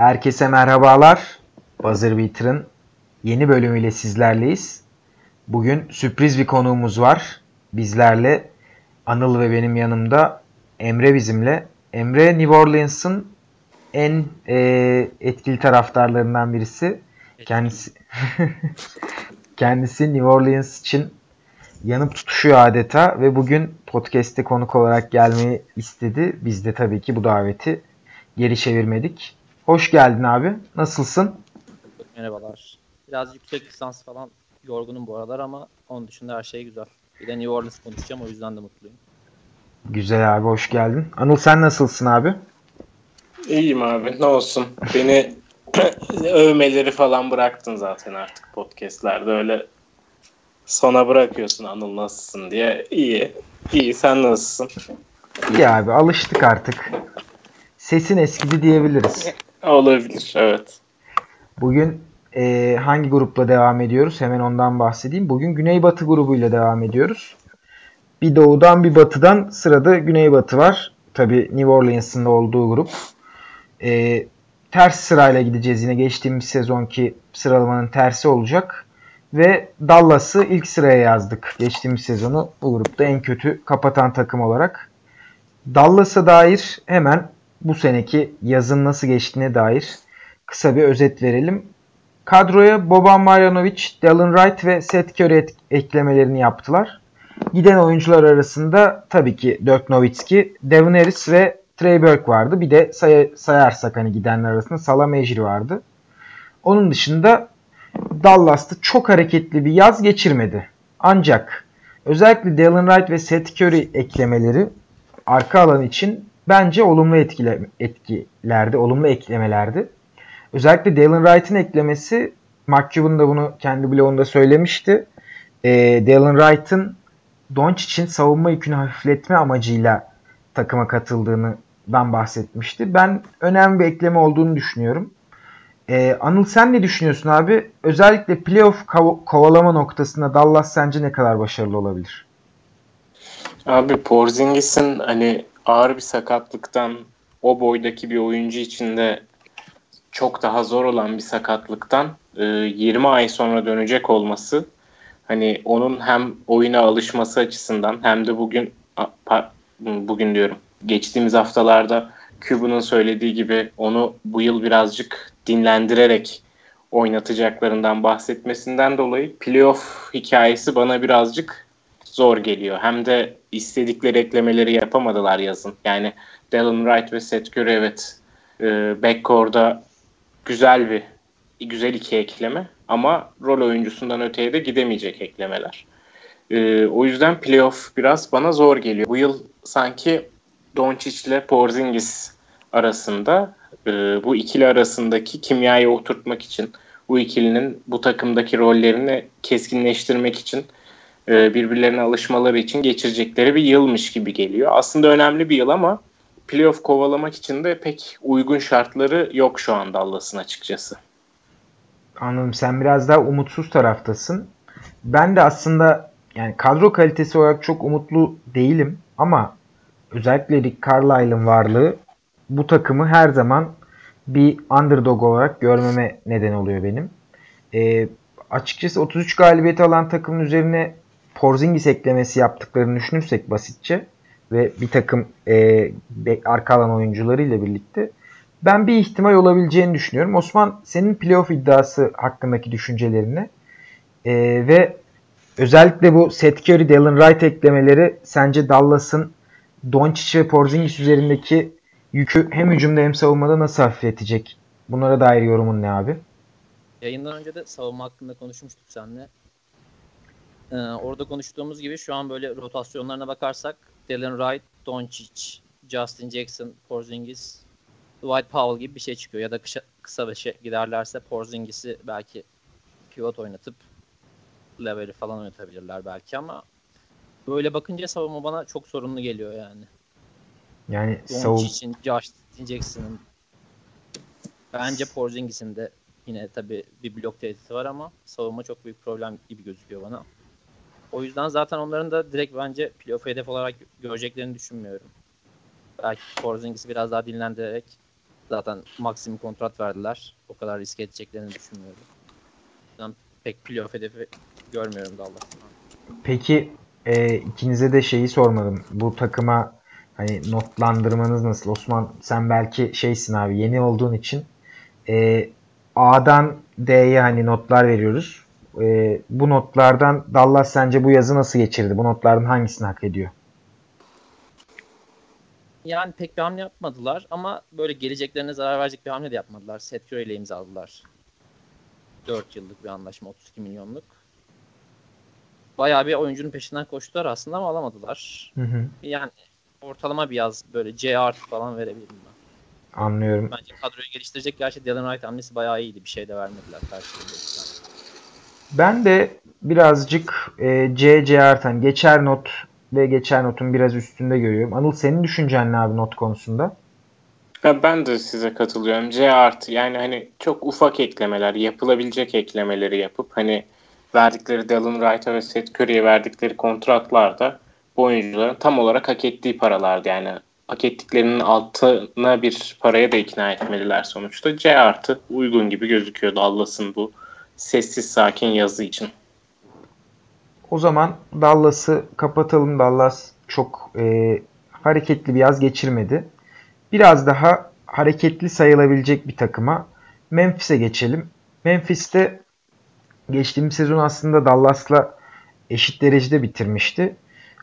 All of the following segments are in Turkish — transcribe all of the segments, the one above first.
Herkese merhabalar. Buzzer Beater'ın yeni bölümüyle sizlerleyiz. Bugün sürpriz bir konuğumuz var. Bizlerle Anıl ve benim yanımda Emre bizimle. Emre New Orleans'ın en e, etkili taraftarlarından birisi. Kendisi kendisi New Orleans için yanıp tutuşuyor adeta ve bugün podcast'te konuk olarak gelmeyi istedi. Biz de tabii ki bu daveti geri çevirmedik. Hoş geldin abi. Nasılsın? Merhabalar. Biraz yüksek lisans falan yorgunum bu aralar ama onun dışında her şey güzel. Bir de New Orleans konuşacağım o yüzden de mutluyum. Güzel abi hoş geldin. Anıl sen nasılsın abi? İyiyim abi ne olsun. Beni övmeleri falan bıraktın zaten artık podcastlerde öyle sona bırakıyorsun Anıl nasılsın diye. İyi. İyi sen nasılsın? İyi abi alıştık artık. Sesin eskidi diyebiliriz. Olabilir evet. Bugün e, hangi grupla devam ediyoruz? Hemen ondan bahsedeyim. Bugün Güneybatı grubuyla devam ediyoruz. Bir doğudan bir batıdan sırada Güneybatı var. Tabi New Orleans'ın olduğu grup. E, ters sırayla gideceğiz yine geçtiğimiz sezonki sıralamanın tersi olacak. Ve Dallas'ı ilk sıraya yazdık geçtiğimiz sezonu bu grupta en kötü kapatan takım olarak. Dallas'a dair hemen bu seneki yazın nasıl geçtiğine dair kısa bir özet verelim. Kadroya Boban Marjanovic, Dallin Wright ve Seth Curry eklemelerini yaptılar. Giden oyuncular arasında tabii ki Dirk Nowitzki, Devin Harris ve Trey Burke vardı. Bir de say sayarsak hani gidenler arasında Salah Mejri vardı. Onun dışında Dallas'ta çok hareketli bir yaz geçirmedi. Ancak özellikle Dallin Wright ve Seth Curry eklemeleri arka alan için bence olumlu etkile, etkilerdi, olumlu eklemelerdi. Özellikle Dallin Wright'ın eklemesi, Mark Cuban da bunu kendi blogunda söylemişti. E, Dallin Wright'ın Doncic'in savunma yükünü hafifletme amacıyla takıma katıldığından bahsetmişti. Ben önemli bir ekleme olduğunu düşünüyorum. Ee, Anıl sen ne düşünüyorsun abi? Özellikle playoff kov- kovalama noktasında Dallas sence ne kadar başarılı olabilir? Abi Porzingis'in hani ağır bir sakatlıktan o boydaki bir oyuncu için de çok daha zor olan bir sakatlıktan 20 ay sonra dönecek olması hani onun hem oyuna alışması açısından hem de bugün bugün diyorum geçtiğimiz haftalarda Cuban'ın söylediği gibi onu bu yıl birazcık dinlendirerek oynatacaklarından bahsetmesinden dolayı playoff hikayesi bana birazcık zor geliyor. Hem de istedikleri eklemeleri yapamadılar yazın. Yani Dallin Wright ve Seth Curry evet e, backcore'da güzel bir güzel iki ekleme ama rol oyuncusundan öteye de gidemeyecek eklemeler. E, o yüzden playoff biraz bana zor geliyor. Bu yıl sanki Doncic ile Porzingis arasında e, bu ikili arasındaki kimyayı oturtmak için bu ikilinin bu takımdaki rollerini keskinleştirmek için e, birbirlerine alışmaları için geçirecekleri bir yılmış gibi geliyor. Aslında önemli bir yıl ama playoff kovalamak için de pek uygun şartları yok şu an Dallas'ın açıkçası. Anladım. Sen biraz daha umutsuz taraftasın. Ben de aslında yani kadro kalitesi olarak çok umutlu değilim ama özellikle Rick Carlisle'ın varlığı bu takımı her zaman bir underdog olarak görmeme neden oluyor benim. E, açıkçası 33 galibiyet alan takımın üzerine Porzingis eklemesi yaptıklarını düşünürsek basitçe ve bir takım e, arka alan oyuncularıyla birlikte ben bir ihtimal olabileceğini düşünüyorum. Osman senin playoff iddiası hakkındaki düşüncelerini e, ve özellikle bu Seth Curry, Dallin Wright eklemeleri sence Dallas'ın Doncic ve Porzingis üzerindeki yükü hem hücumda hem savunmada nasıl hafifletecek? Bunlara dair yorumun ne abi? Yayından önce de savunma hakkında konuşmuştuk seninle. Ee, orada konuştuğumuz gibi şu an böyle rotasyonlarına bakarsak Dylan Wright, Doncic, Justin Jackson, Porzingis, Dwight Powell gibi bir şey çıkıyor. Ya da kısa, kısa bir şey giderlerse Porzingis'i belki pivot oynatıp level'i falan oynatabilirler belki ama böyle bakınca savunma bana çok sorunlu geliyor yani. Yani Doncic'in, Justin Jackson'ın bence Porzingis'in de yine tabi bir blok tehdidi var ama savunma çok büyük problem gibi gözüküyor bana. O yüzden zaten onların da direkt bence playoff hedef olarak göreceklerini düşünmüyorum. Belki Porzingis'i biraz daha dinlendirerek Zaten maksimum kontrat verdiler. O kadar risk edeceklerini düşünmüyorum. Ben pek playoff hedefi görmüyorum Dallas'tan. Peki e, ikinize de şeyi sormadım. Bu takıma hani notlandırmanız nasıl? Osman sen belki şeysin abi yeni olduğun için e, A'dan D'ye hani notlar veriyoruz. E, bu notlardan Dallas sence bu yazı nasıl geçirdi? Bu notlardan hangisini hak ediyor? Yani pek bir hamle yapmadılar ama böyle geleceklerine zarar verecek bir hamle de yapmadılar. Seth Curry ile imzaladılar. 4 yıllık bir anlaşma 32 milyonluk. Bayağı bir oyuncunun peşinden koştular aslında ama alamadılar. Hı hı. Yani ortalama bir yaz böyle C artı falan verebilirim ben. Anlıyorum. Bence kadroyu geliştirecek gerçi Dylan Wright hamlesi bayağı iyiydi. Bir şey de vermediler karşılığında. Ben de birazcık e, C, C artan geçer not ve geçer notun biraz üstünde görüyorum. Anıl senin düşüncen ne abi not konusunda? Ya ben de size katılıyorum. C artı yani hani çok ufak eklemeler, yapılabilecek eklemeleri yapıp hani verdikleri Dylan Wright'a ve Seth Curry'e verdikleri kontratlarda bu oyuncuların tam olarak hak ettiği paralardı. Yani hak ettiklerinin altına bir paraya da ikna etmeliler sonuçta. C artı uygun gibi gözüküyor Dallas'ın bu sessiz sakin yazı için. O zaman Dallas'ı kapatalım. Dallas çok e, hareketli bir yaz geçirmedi. Biraz daha hareketli sayılabilecek bir takıma Memphis'e geçelim. Memphis'te geçtiğimiz sezon aslında Dallas'la eşit derecede bitirmişti.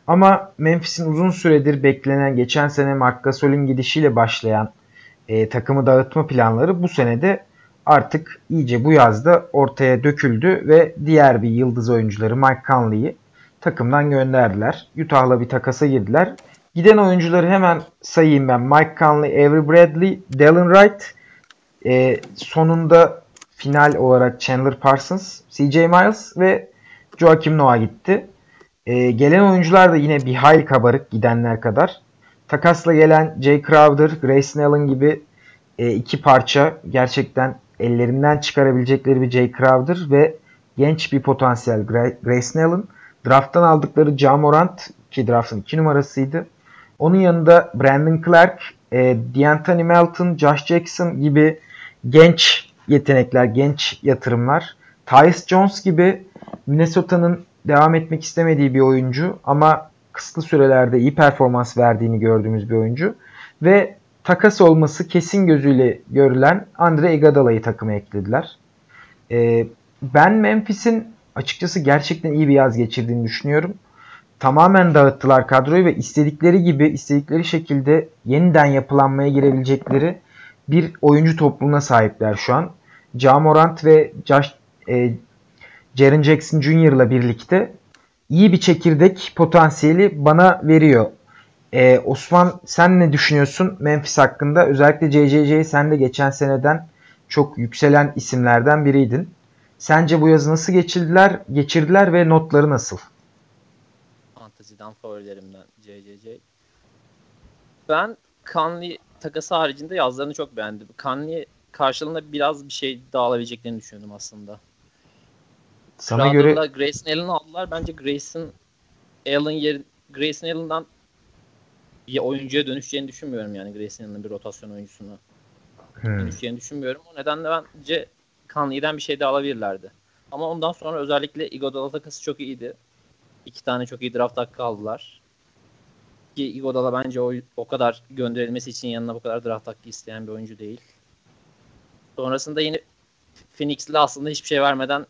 Ama Memphis'in uzun süredir beklenen geçen sene Marc Gasol'ün gidişiyle başlayan e, takımı dağıtma planları bu senede artık iyice bu yazda ortaya döküldü ve diğer bir yıldız oyuncuları Mike Conley'i takımdan gönderdiler. Utah'la bir takasa girdiler. Giden oyuncuları hemen sayayım ben. Mike Conley, Avery Bradley, Dallin Wright. E, sonunda final olarak Chandler Parsons, CJ Miles ve Joakim Noah gitti. E, gelen oyuncular da yine bir hayli kabarık gidenler kadar. Takasla gelen Jay Crowder, Grayson Allen gibi e, iki parça gerçekten ellerinden çıkarabilecekleri bir Jay Crowder ve genç bir potansiyel Grayson Allen. Draft'tan aldıkları Ja Morant ki draft'ın 2 numarasıydı. Onun yanında Brandon Clark, e, D'Anthony Melton, Josh Jackson gibi genç yetenekler, genç yatırımlar. Tyus Jones gibi Minnesota'nın devam etmek istemediği bir oyuncu ama kısıtlı sürelerde iyi performans verdiğini gördüğümüz bir oyuncu. Ve takas olması kesin gözüyle görülen Andre Iguodala'yı takıma eklediler. Ee, ben Memphis'in açıkçası gerçekten iyi bir yaz geçirdiğini düşünüyorum. Tamamen dağıttılar kadroyu ve istedikleri gibi, istedikleri şekilde yeniden yapılanmaya girebilecekleri bir oyuncu topluluğuna sahipler şu an. Ja Morant ve Josh, e, Jaren Jackson Jr. ile birlikte iyi bir çekirdek potansiyeli bana veriyor. Ee, Osman sen ne düşünüyorsun Memphis hakkında? Özellikle JJJ sen de geçen seneden çok yükselen isimlerden biriydin. Sence bu yazı nasıl geçirdiler, geçirdiler ve notları nasıl? Fanteziden favorilerimden JJJ. Ben Conley takası haricinde yazlarını çok beğendim. Conley karşılığında biraz bir şey daha alabileceklerini düşünüyordum aslında. Sana Crowder'la göre Grayson Allen'ı aldılar. Bence Grayson Allen yer Grayson Allen'dan bir oyuncuya dönüşeceğini düşünmüyorum yani Grayson Allen'ın bir rotasyon oyuncusuna hmm. dönüşeceğini düşünmüyorum. O nedenle bence Conley'den bir şey de alabilirlerdi. Ama ondan sonra özellikle Iguodala takası çok iyiydi. İki tane çok iyi draft hakkı aldılar. Ki Iguodala bence o, o kadar gönderilmesi için yanına bu kadar draft hakkı isteyen bir oyuncu değil. Sonrasında yine Phoenix'le aslında hiçbir şey vermeden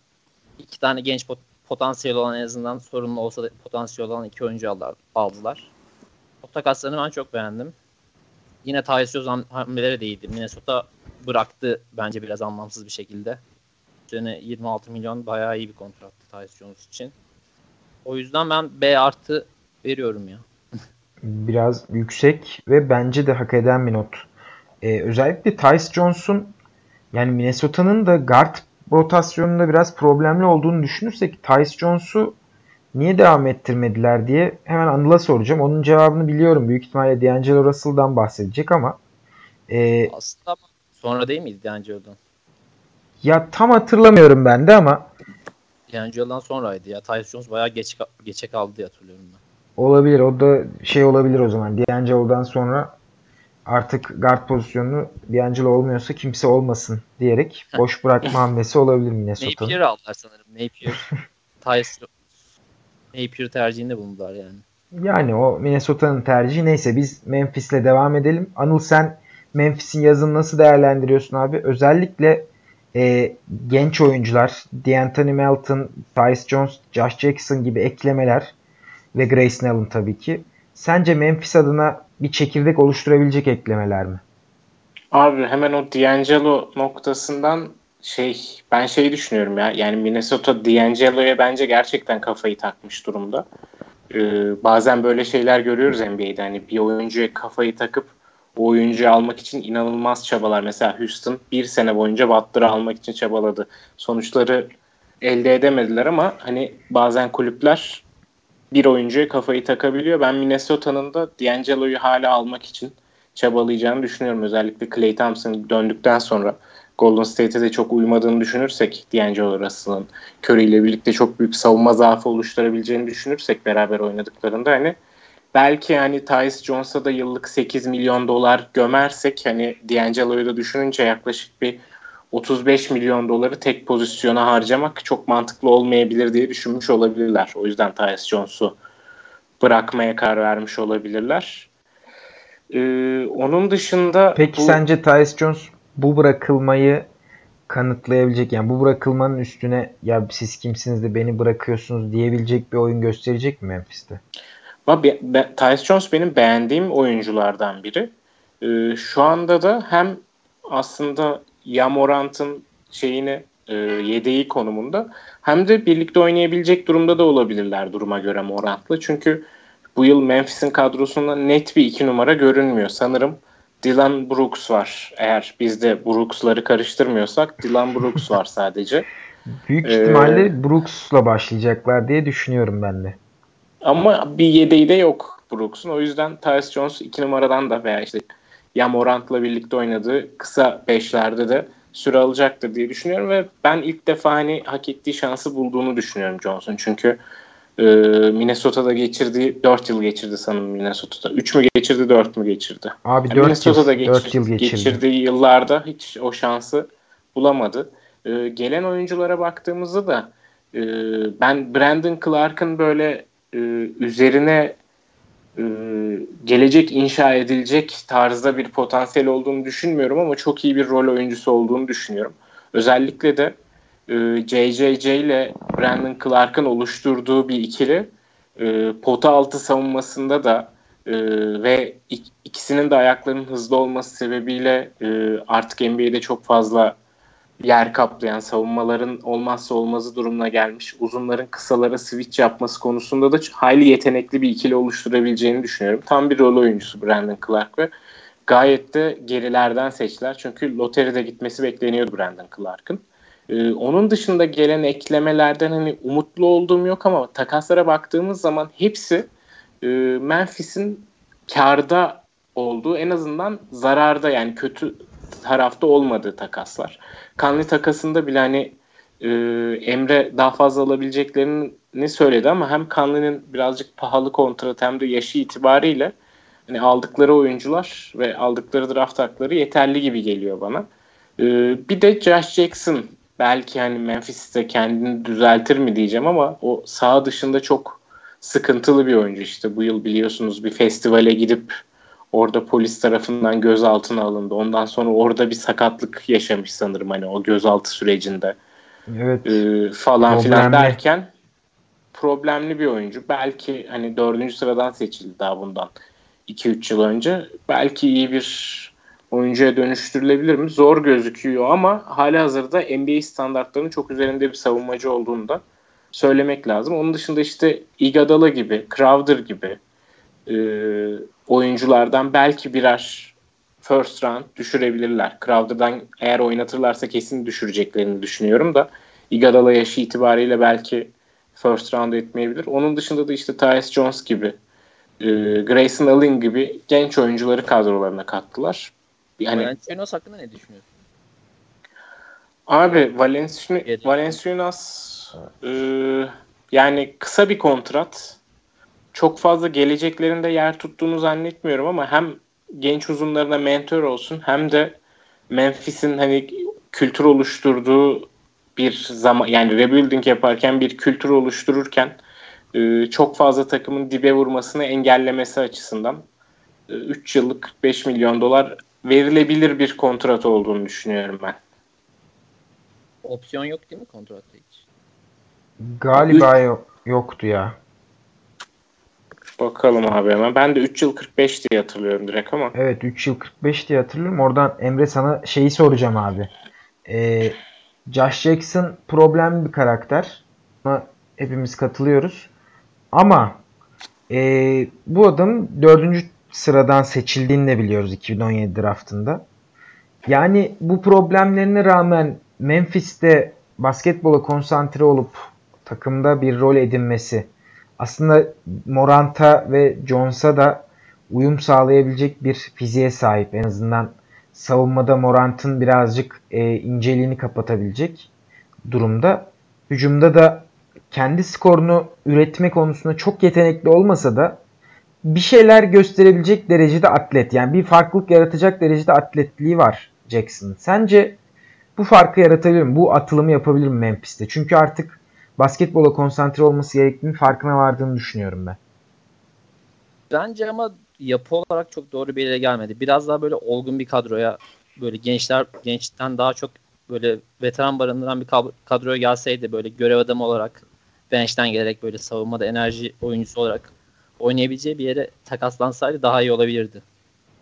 iki tane genç pot- potansiyel olan en azından sorunlu olsa da potansiyel olan iki oyuncu aldılar. aldılar. Takaslarını ben çok beğendim. Yine Tyus hamleleri de iyiydi. Minnesota bıraktı bence biraz anlamsız bir şekilde. Sene 26 milyon bayağı iyi bir kontrattı Tyus Jones için. O yüzden ben B artı veriyorum ya. biraz yüksek ve bence de hak eden bir not. Ee, özellikle Tyus Jones'un yani Minnesota'nın da guard rotasyonunda biraz problemli olduğunu düşünürsek Tyus Jones'u niye devam ettirmediler diye hemen Anıl'a soracağım. Onun cevabını biliyorum. Büyük ihtimalle D'Angelo Russell'dan bahsedecek ama e, aslında sonra değil miydi D'Angelo'dan? Ya tam hatırlamıyorum ben de ama D'Angelo'dan sonraydı ya. Tyus Jones bayağı geç, geçe kaldı diye hatırlıyorum ben. Olabilir. O da şey olabilir o zaman. D'Angelo'dan sonra artık guard pozisyonu D'Angelo olmuyorsa kimse olmasın diyerek boş bırakma hamlesi olabilir Minnesota'nın. Napier aldılar sanırım. Napier, Tyus Napier tercihinde bulundular yani. Yani o Minnesota'nın tercihi neyse biz Memphis'le devam edelim. Anıl sen Memphis'in yazını nasıl değerlendiriyorsun abi? Özellikle e, genç oyuncular, D'Anthony Melton, Tyus Jones, Josh Jackson gibi eklemeler ve Grayson Allen tabii ki. Sence Memphis adına bir çekirdek oluşturabilecek eklemeler mi? Abi hemen o D'Angelo noktasından şey ben şey düşünüyorum ya yani Minnesota D'Angelo'ya bence gerçekten kafayı takmış durumda. Ee, bazen böyle şeyler görüyoruz NBA'de hani bir oyuncuya kafayı takıp o oyuncuyu almak için inanılmaz çabalar. Mesela Houston bir sene boyunca Butler'ı almak için çabaladı. Sonuçları elde edemediler ama hani bazen kulüpler bir oyuncuya kafayı takabiliyor. Ben Minnesota'nın da D'Angelo'yu hala almak için çabalayacağını düşünüyorum. Özellikle Clay Thompson döndükten sonra Golden State'e de çok uymadığını düşünürsek D'Angelo Russell'ın Curry ile birlikte çok büyük savunma zaafı oluşturabileceğini düşünürsek beraber oynadıklarında hani belki hani Tyus Jones'a da yıllık 8 milyon dolar gömersek hani D'Angelo'yu da düşününce yaklaşık bir 35 milyon doları tek pozisyona harcamak çok mantıklı olmayabilir diye düşünmüş olabilirler. O yüzden Tyus Jones'u bırakmaya karar vermiş olabilirler. Ee, onun dışında Peki bu... sence Tyus Jones bu bırakılmayı kanıtlayabilecek yani bu bırakılmanın üstüne ya siz kimsiniz de beni bırakıyorsunuz diyebilecek bir oyun gösterecek mi Memphis'te? Be, be, Tyus Jones benim beğendiğim oyunculardan biri. Ee, şu anda da hem aslında Yamorant'ın şeyini e, yedeği konumunda hem de birlikte oynayabilecek durumda da olabilirler duruma göre Morant'la. Çünkü bu yıl Memphis'in kadrosunda net bir iki numara görünmüyor. Sanırım Dylan Brooks var. Eğer biz de Brooks'ları karıştırmıyorsak Dylan Brooks var sadece. Büyük ihtimalle ee, Brooks'la başlayacaklar diye düşünüyorum ben de. Ama bir yedeği de yok Brooks'un. O yüzden Tyus Jones iki numaradan da veya işte ya Morant'la birlikte oynadığı kısa beşlerde de süre alacaktır diye düşünüyorum ve ben ilk defa hani hak ettiği şansı bulduğunu düşünüyorum Johnson. Çünkü e, Minnesota'da geçirdiği 4 yıl geçirdi sanırım Minnesota'da. 3 mü geçirdi 4 mü geçirdi? Abi 4 Minnesota'da yıl, geçir, 4 yıl geçirdi. geçirdiği yıllarda hiç o şansı bulamadı. E, gelen oyunculara baktığımızda da e, ben Brandon Clark'ın böyle e, üzerine e, gelecek inşa edilecek tarzda bir potansiyel olduğunu düşünmüyorum ama çok iyi bir rol oyuncusu olduğunu düşünüyorum. Özellikle de e, JJJ ile Brandon Clark'ın oluşturduğu bir ikili e, pota altı savunmasında da e, ve ikisinin de ayaklarının hızlı olması sebebiyle e, artık NBA'de çok fazla yer kaplayan savunmaların olmazsa olmazı durumuna gelmiş. Uzunların kısalara switch yapması konusunda da hayli yetenekli bir ikili oluşturabileceğini düşünüyorum. Tam bir rol oyuncusu Brandon Clark ve gayet de gerilerden seçtiler. Çünkü loteride gitmesi bekleniyordu Brandon Clark'ın. Ee, onun dışında gelen eklemelerden hani umutlu olduğum yok ama takaslara baktığımız zaman hepsi e, Memphis'in karda olduğu en azından zararda yani kötü tarafta olmadığı takaslar. Kanlı takasında bile hani e, Emre daha fazla alabileceklerini söyledi ama hem Kanlı'nın birazcık pahalı kontrat hem de yaşı itibariyle hani aldıkları oyuncular ve aldıkları draft hakları yeterli gibi geliyor bana. E, bir de Josh Jackson belki hani Memphis'te kendini düzeltir mi diyeceğim ama o sağ dışında çok sıkıntılı bir oyuncu işte. Bu yıl biliyorsunuz bir festivale gidip Orada polis tarafından gözaltına alındı. Ondan sonra orada bir sakatlık yaşamış sanırım hani o gözaltı sürecinde. Evet. Ee, falan filan derken problemli bir oyuncu. Belki hani dördüncü sıradan seçildi daha bundan 2-3 yıl önce. Belki iyi bir oyuncuya dönüştürülebilir mi? Zor gözüküyor ama hali hazırda NBA standartlarının çok üzerinde bir savunmacı olduğunu da söylemek lazım. Onun dışında işte Iguodala gibi, Crowder gibi, e, oyunculardan belki birer first round düşürebilirler. Crowder'dan eğer oynatırlarsa kesin düşüreceklerini düşünüyorum da Iguodala yaşı itibariyle belki first round etmeyebilir. Onun dışında da işte Tyus Jones gibi e, Grayson Allen gibi genç oyuncuları kadrolarına kattılar. Yani Valenciunas hakkında ne düşünüyorsun? Abi Valenciunas, Valenciunas e, yani kısa bir kontrat. Çok fazla geleceklerinde yer tuttuğunu zannetmiyorum ama hem genç uzunlarına mentor olsun hem de Memphis'in hani kültür oluşturduğu bir zaman yani rebuilding yaparken bir kültür oluştururken e, çok fazla takımın dibe vurmasını engellemesi açısından 3 e, yıllık 45 milyon dolar verilebilir bir kontrat olduğunu düşünüyorum ben. Opsiyon yok değil mi kontratta hiç? Galiba yok, yoktu ya. Bakalım abi hemen. Ben de 3 yıl 45 diye hatırlıyorum direkt ama. Evet 3 yıl 45 diye hatırlıyorum. Oradan Emre sana şeyi soracağım abi. Ee, Josh Jackson problemli bir karakter. Buna hepimiz katılıyoruz. Ama e, bu adam 4. sıradan seçildiğini de biliyoruz 2017 draftında. Yani bu problemlerine rağmen Memphis'te basketbola konsantre olup takımda bir rol edinmesi aslında Morant'a ve Jones'a da uyum sağlayabilecek bir fiziğe sahip. En azından savunmada Morant'ın birazcık e, inceliğini kapatabilecek durumda. Hücumda da kendi skorunu üretme konusunda çok yetenekli olmasa da bir şeyler gösterebilecek derecede atlet. Yani bir farklılık yaratacak derecede atletliği var Jackson. Sence bu farkı yaratabilir mi? Bu atılımı yapabilir mi Memphis'te? Çünkü artık basketbola konsantre olması gerektiğini farkına vardığını düşünüyorum ben. Bence ama yapı olarak çok doğru bir yere gelmedi. Biraz daha böyle olgun bir kadroya böyle gençler gençten daha çok böyle veteran barındıran bir kadroya gelseydi böyle görev adamı olarak bench'ten gelerek böyle savunmada enerji oyuncusu olarak oynayabileceği bir yere takaslansaydı daha iyi olabilirdi.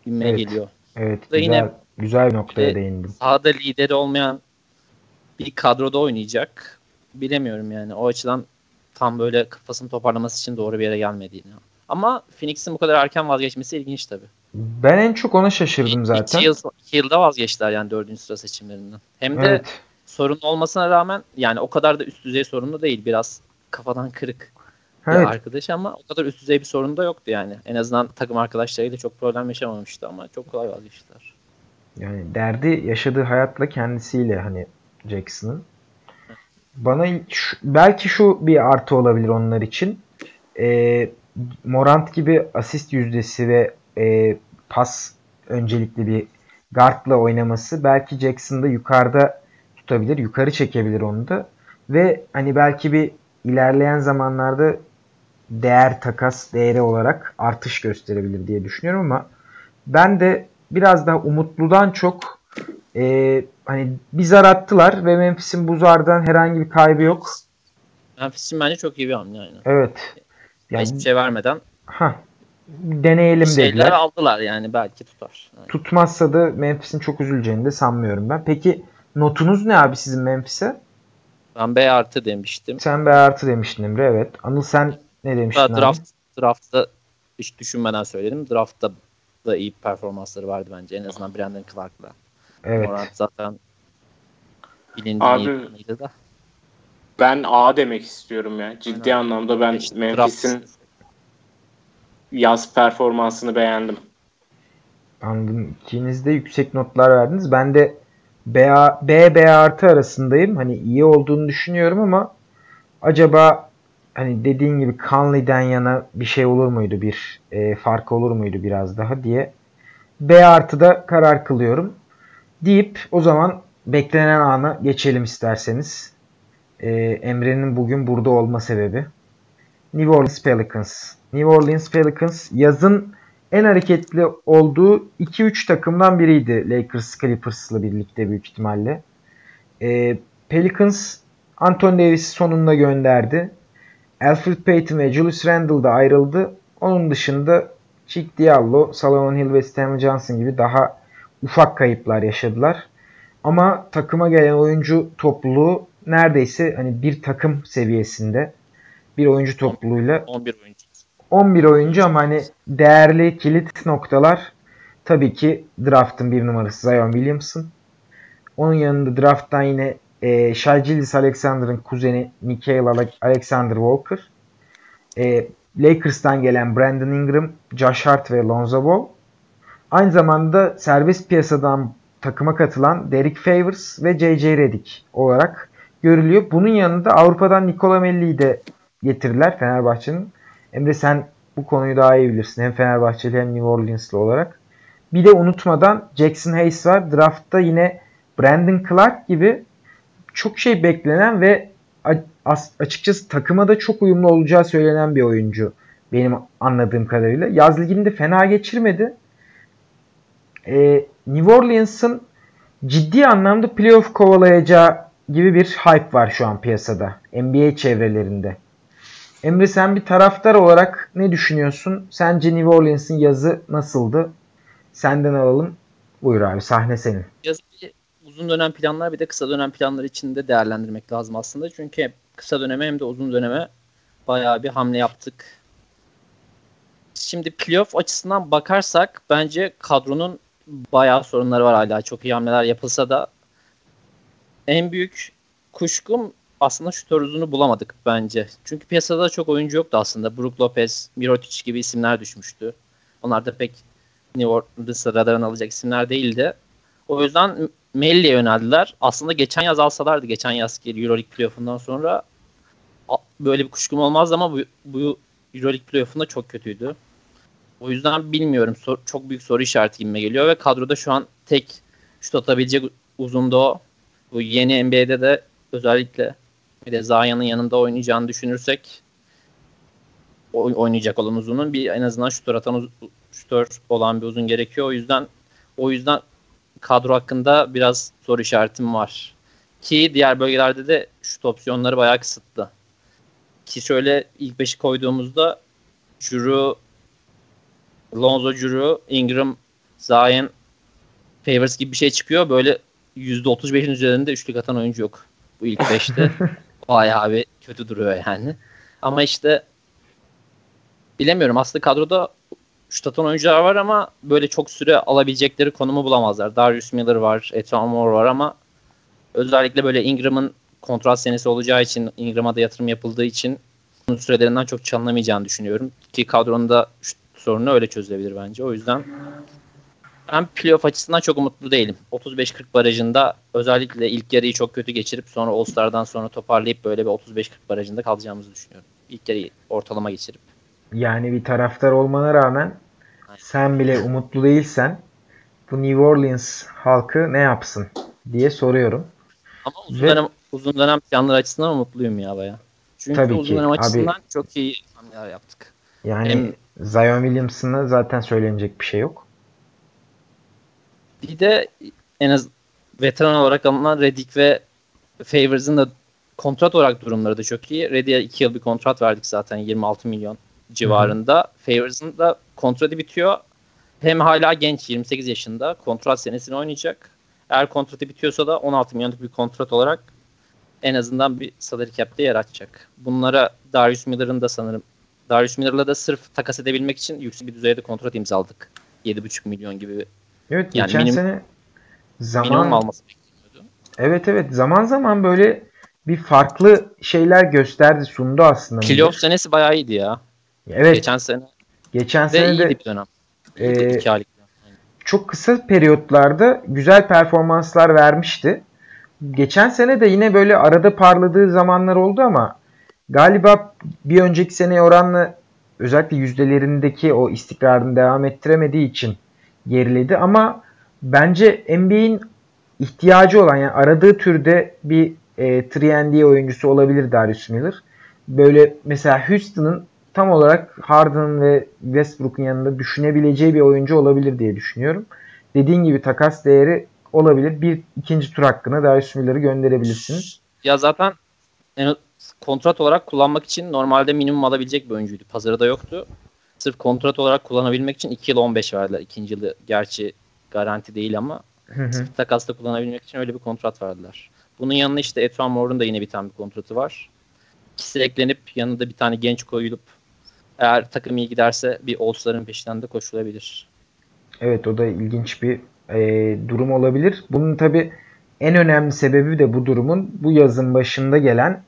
Bilmeye evet. geliyor. Evet. Güzel, yine güzel bir noktaya değindim. Sahada lideri olmayan bir kadroda oynayacak. Bilemiyorum yani. O açıdan tam böyle kafasını toparlaması için doğru bir yere gelmedi yine. Ama Phoenix'in bu kadar erken vazgeçmesi ilginç tabii. Ben en çok ona şaşırdım zaten. 2 yıl, iki yılda vazgeçtiler yani dördüncü sıra seçimlerinden. Hem de evet. sorun olmasına rağmen yani o kadar da üst düzey sorunlu değil. Biraz kafadan kırık evet. arkadaş ama o kadar üst düzey bir sorun da yoktu yani. En azından takım arkadaşlarıyla çok problem yaşamamıştı ama çok kolay vazgeçtiler. Yani derdi yaşadığı hayatla kendisiyle hani Jackson'ın. Bana şu, belki şu bir artı olabilir onlar için. Ee, Morant gibi asist yüzdesi ve e, pas öncelikli bir guardla oynaması belki Jackson'da yukarıda tutabilir. Yukarı çekebilir onu da. Ve hani belki bir ilerleyen zamanlarda değer takas değeri olarak artış gösterebilir diye düşünüyorum ama ben de biraz daha umutludan çok e, hani bir zar attılar ve Memphis'in bu zardan herhangi bir kaybı yok. Memphis'in bence çok iyi bir hamle yani. Evet. Yani, Hiçbir şey vermeden. Ha. Deneyelim şeyler dediler. aldılar yani belki tutar. Yani. Tutmazsa da Memphis'in çok üzüleceğini de sanmıyorum ben. Peki notunuz ne abi sizin Memphis'e? Ben B artı demiştim. Sen B artı demiştin Emre evet. Anıl sen ne demiştin draft, abi? Draft'ta hiç düşünmeden söyledim. Draft'ta da iyi performansları vardı bence. En azından Brandon Clark'la. Evet. Morant zaten bilindiği iyiydi da. Ben A demek istiyorum ya. Ciddi Aynen. anlamda ben işte Memphis'in yaz performansını beğendim. Anladım. İkiniz de yüksek notlar verdiniz. Ben de B, B, B artı arasındayım. Hani iyi olduğunu düşünüyorum ama acaba hani dediğin gibi Conley'den yana bir şey olur muydu? Bir e, fark olur muydu biraz daha diye B artıda karar kılıyorum. Deyip o zaman beklenen ana geçelim isterseniz. E, Emre'nin bugün burada olma sebebi. New Orleans Pelicans. New Orleans Pelicans yazın en hareketli olduğu 2-3 takımdan biriydi Lakers Clippers'la birlikte büyük ihtimalle. E, Pelicans Anthony Davis'i sonunda gönderdi. Alfred Payton ve Julius Randle da ayrıldı. Onun dışında Chick Diallo, Solomon Hill ve Stanley Johnson gibi daha ufak kayıplar yaşadılar. Ama takıma gelen oyuncu topluluğu neredeyse hani bir takım seviyesinde bir oyuncu topluluğuyla 11 oyuncu. 11 oyuncu ama hani değerli kilit noktalar tabii ki draft'ın bir numarası Zion Williamson. Onun yanında draft'tan yine e, Shai Alexander'ın kuzeni Nikhil Alexander Walker. E, Lakers'tan gelen Brandon Ingram, Josh Hart ve Lonzo Ball. Aynı zamanda serbest piyasadan takıma katılan Derek Favors ve J.J. Redick olarak görülüyor. Bunun yanında Avrupa'dan Nikola Melli'yi de getirdiler Fenerbahçe'nin. Emre sen bu konuyu daha iyi bilirsin. Hem Fenerbahçeli hem New Orleans'lı olarak. Bir de unutmadan Jackson Hayes var. Draftta yine Brandon Clark gibi çok şey beklenen ve açıkçası takıma da çok uyumlu olacağı söylenen bir oyuncu. Benim anladığım kadarıyla. Yaz liginde fena geçirmedi. Ee, New Orleans'ın ciddi anlamda playoff kovalayacağı gibi bir hype var şu an piyasada. NBA çevrelerinde. Emre sen bir taraftar olarak ne düşünüyorsun? Sence New Orleans'ın yazı nasıldı? Senden alalım. Buyur abi sahne senin. Yazı uzun dönem planlar bir de kısa dönem planlar içinde değerlendirmek lazım aslında. Çünkü hem kısa döneme hem de uzun döneme bayağı bir hamle yaptık. Şimdi playoff açısından bakarsak bence kadronun bayağı sorunları var hala. Çok iyi hamleler yapılsa da en büyük kuşkum aslında şutör uzunu bulamadık bence. Çünkü piyasada çok oyuncu yoktu aslında. Brook Lopez, Mirotic gibi isimler düşmüştü. Onlar da pek New Orleans'a radarına alacak isimler değildi. O yüzden Melli'ye yöneldiler. Aslında geçen yaz alsalardı geçen yaz Euroleague playoff'undan sonra böyle bir kuşkum olmazdı ama bu, bu Euroleague playoff'unda çok kötüydü. O yüzden bilmiyorum. Sor, çok büyük soru işareti gibime geliyor ve kadroda şu an tek şut atabilecek uzunda o. Bu yeni NBA'de de özellikle bir de Zaya'nın yanında oynayacağını düşünürsek oynayacak olan uzunun bir en azından şutör atan şutör olan bir uzun gerekiyor. O yüzden o yüzden kadro hakkında biraz soru işaretim var. Ki diğer bölgelerde de şut opsiyonları bayağı kısıtlı. Ki şöyle ilk beşi koyduğumuzda Juru, Lonzo Juru, Ingram, Zion, Favors gibi bir şey çıkıyor. Böyle %35'in üzerinde üçlük atan oyuncu yok. Bu ilk beşte. bayağı bir kötü duruyor yani. Ama işte bilemiyorum. Aslında kadroda şut atan oyuncular var ama böyle çok süre alabilecekleri konumu bulamazlar. Darius Miller var, Ethan Moore var ama özellikle böyle Ingram'ın kontrat senesi olacağı için Ingram'a da yatırım yapıldığı için bunun sürelerinden çok çalınamayacağını düşünüyorum. Ki kadronda şut sorunu öyle çözülebilir bence. O yüzden ben playoff açısından çok umutlu değilim. 35-40 barajında özellikle ilk yarıyı çok kötü geçirip sonra All-Star'dan sonra toparlayıp böyle bir 35-40 barajında kalacağımızı düşünüyorum. İlk yarıyı ortalama geçirip. Yani bir taraftar olmana rağmen sen bile umutlu değilsen bu New Orleans halkı ne yapsın diye soruyorum. Ama uzun Ve, dönem uzun dönem planlar açısından umutluyum ya baya. Çünkü tabii uzun ki. dönem açısından Abi, çok iyi hamleler yaptık. Yani Hem, Zion Williamson'a zaten söylenecek bir şey yok. Bir de en az veteran olarak alınan Redick ve Favors'ın da kontrat olarak durumları da çok iyi. Redick'e 2 yıl bir kontrat verdik zaten 26 milyon civarında. Favors'ın da kontratı bitiyor. Hem hala genç 28 yaşında kontrat senesini oynayacak. Eğer kontratı bitiyorsa da 16 milyonluk bir kontrat olarak en azından bir salary cap'te yer açacak. Bunlara Darius Miller'ın da sanırım Darius Miller'la da sırf takas edebilmek için yüksek bir düzeyde kontrat imzaladık. 7,5 milyon gibi. Evet yani geçen minim, sene zaman minimum alması bekleniyordu. Evet evet zaman zaman böyle bir farklı şeyler gösterdi sundu aslında. Playoff senesi bayağı iyiydi ya. Evet. Geçen sene. Geçen sene de bir dönem. E, çok kısa periyotlarda güzel performanslar vermişti. Geçen sene de yine böyle arada parladığı zamanlar oldu ama galiba bir önceki seneye oranla özellikle yüzdelerindeki o istikrarını devam ettiremediği için geriledi ama bence NBA'in ihtiyacı olan yani aradığı türde bir e, 3 oyuncusu olabilir Darius Miller. Böyle mesela Houston'ın tam olarak Harden ve Westbrook'un yanında düşünebileceği bir oyuncu olabilir diye düşünüyorum. Dediğin gibi takas değeri olabilir. Bir ikinci tur hakkına Darius Miller'ı gönderebilirsiniz. Ya zaten yani kontrat olarak kullanmak için normalde minimum alabilecek bir oyuncuydu. Pazarı da yoktu. Sırf kontrat olarak kullanabilmek için 2 yıl 15 verdiler. İkinci yılı gerçi garanti değil ama sırf takasla kullanabilmek için öyle bir kontrat verdiler. Bunun yanına işte Etwan Moore'un da yine bir tane bir kontratı var. İkisi eklenip yanında bir tane genç koyulup eğer takım iyi giderse bir All-Star'ın peşinden de koşulabilir. Evet o da ilginç bir e, durum olabilir. Bunun tabi en önemli sebebi de bu durumun bu yazın başında gelen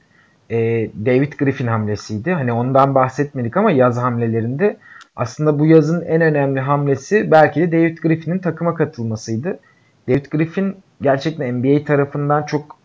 e, David Griffin hamlesiydi. Hani ondan bahsetmedik ama yaz hamlelerinde aslında bu yazın en önemli hamlesi belki de David Griffin'in takıma katılmasıydı. David Griffin gerçekten NBA tarafından çok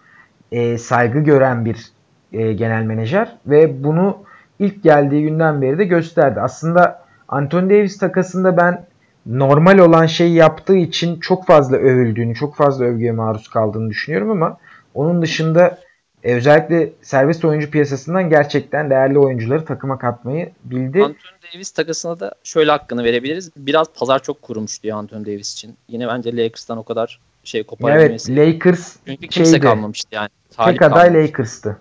e, saygı gören bir e, genel menajer ve bunu ilk geldiği günden beri de gösterdi. Aslında Anthony Davis takasında ben normal olan şeyi yaptığı için çok fazla övüldüğünü, çok fazla övgüye maruz kaldığını düşünüyorum ama onun dışında e, özellikle serbest oyuncu piyasasından gerçekten değerli oyuncuları takıma katmayı bildi. Anthony Davis takasına da şöyle hakkını verebiliriz. Biraz pazar çok kurumuş diyor Anthony Davis için. Yine bence Lakers'tan o kadar şey koparabilmesi. Evet Lakers Çünkü kimse şeydi, kalmamıştı yani. Tek aday Lakers'tı.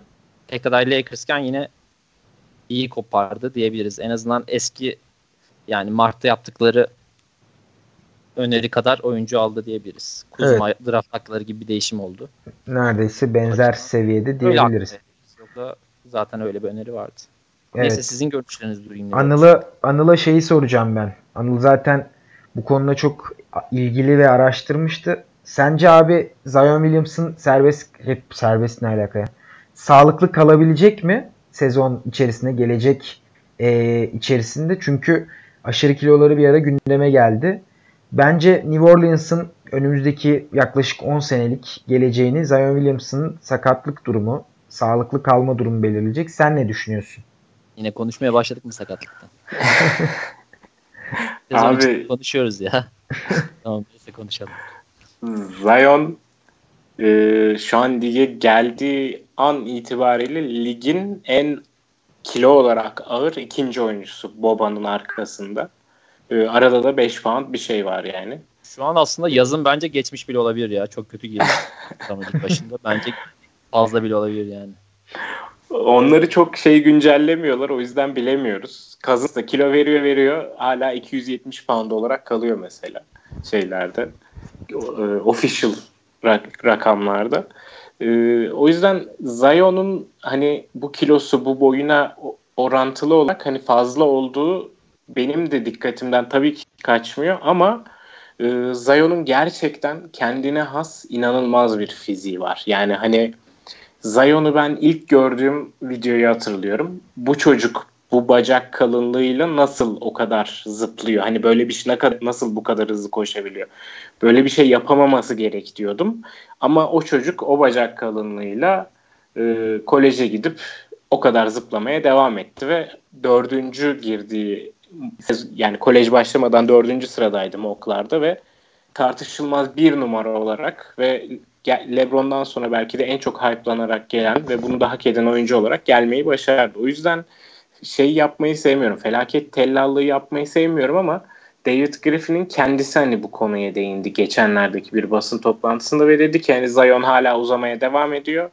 Tek aday Lakers'ken yine iyi kopardı diyebiliriz. En azından eski yani Mart'ta yaptıkları öneri kadar oyuncu aldı diyebiliriz. Kuzma evet. draft hakları gibi bir değişim oldu. Neredeyse benzer seviyede diyebiliriz. Yoksa zaten öyle bir öneri vardı. Evet. Neyse sizin görüşlerinizi duyayım. Anıl'a Anıl'a şeyi soracağım ben. Anıl zaten bu konuda çok ilgili ve araştırmıştı. Sence abi Zion Williamson serbest hep serbest ne alaka Sağlıklı kalabilecek mi sezon içerisinde gelecek e, içerisinde? Çünkü aşırı kiloları bir ara gündeme geldi. Bence New Orleans'ın önümüzdeki yaklaşık 10 senelik geleceğini Zion Williamson'ın sakatlık durumu, sağlıklı kalma durumu belirleyecek. Sen ne düşünüyorsun? Yine konuşmaya başladık mı sakatlıktan? Abi konuşuyoruz ya. tamam neyse konuşalım. Zion e, şu an lige geldiği an itibariyle ligin en kilo olarak ağır ikinci oyuncusu Boba'nın arkasında. E, arada da 5 pound bir şey var yani. Şu an aslında yazın bence geçmiş bile olabilir ya. Çok kötü girdi başında. Bence fazla bile olabilir yani. Onları çok şey güncellemiyorlar o yüzden bilemiyoruz. Cousins da kilo veriyor veriyor hala 270 pound olarak kalıyor mesela şeylerde e, official rak- rakamlarda. E, o yüzden Zion'un hani bu kilosu bu boyuna orantılı olarak hani fazla olduğu benim de dikkatimden tabii ki kaçmıyor ama e, Zion'un gerçekten kendine has inanılmaz bir fiziği var. Yani hani Zion'u ben ilk gördüğüm videoyu hatırlıyorum. Bu çocuk bu bacak kalınlığıyla nasıl o kadar zıplıyor? Hani böyle bir şey nasıl bu kadar hızlı koşabiliyor? Böyle bir şey yapamaması gerek diyordum. Ama o çocuk o bacak kalınlığıyla e, koleje gidip o kadar zıplamaya devam etti ve dördüncü girdiği yani kolej başlamadan dördüncü sıradaydı oklarda ve tartışılmaz bir numara olarak ve LeBron'dan sonra belki de en çok hype'lanarak gelen ve bunu da hak eden oyuncu olarak gelmeyi başardı. O yüzden şey yapmayı sevmiyorum. Felaket tellallığı yapmayı sevmiyorum ama David Griffin'in kendisi hani bu konuya değindi geçenlerdeki bir basın toplantısında ve dedi ki hani Zion hala uzamaya devam ediyor.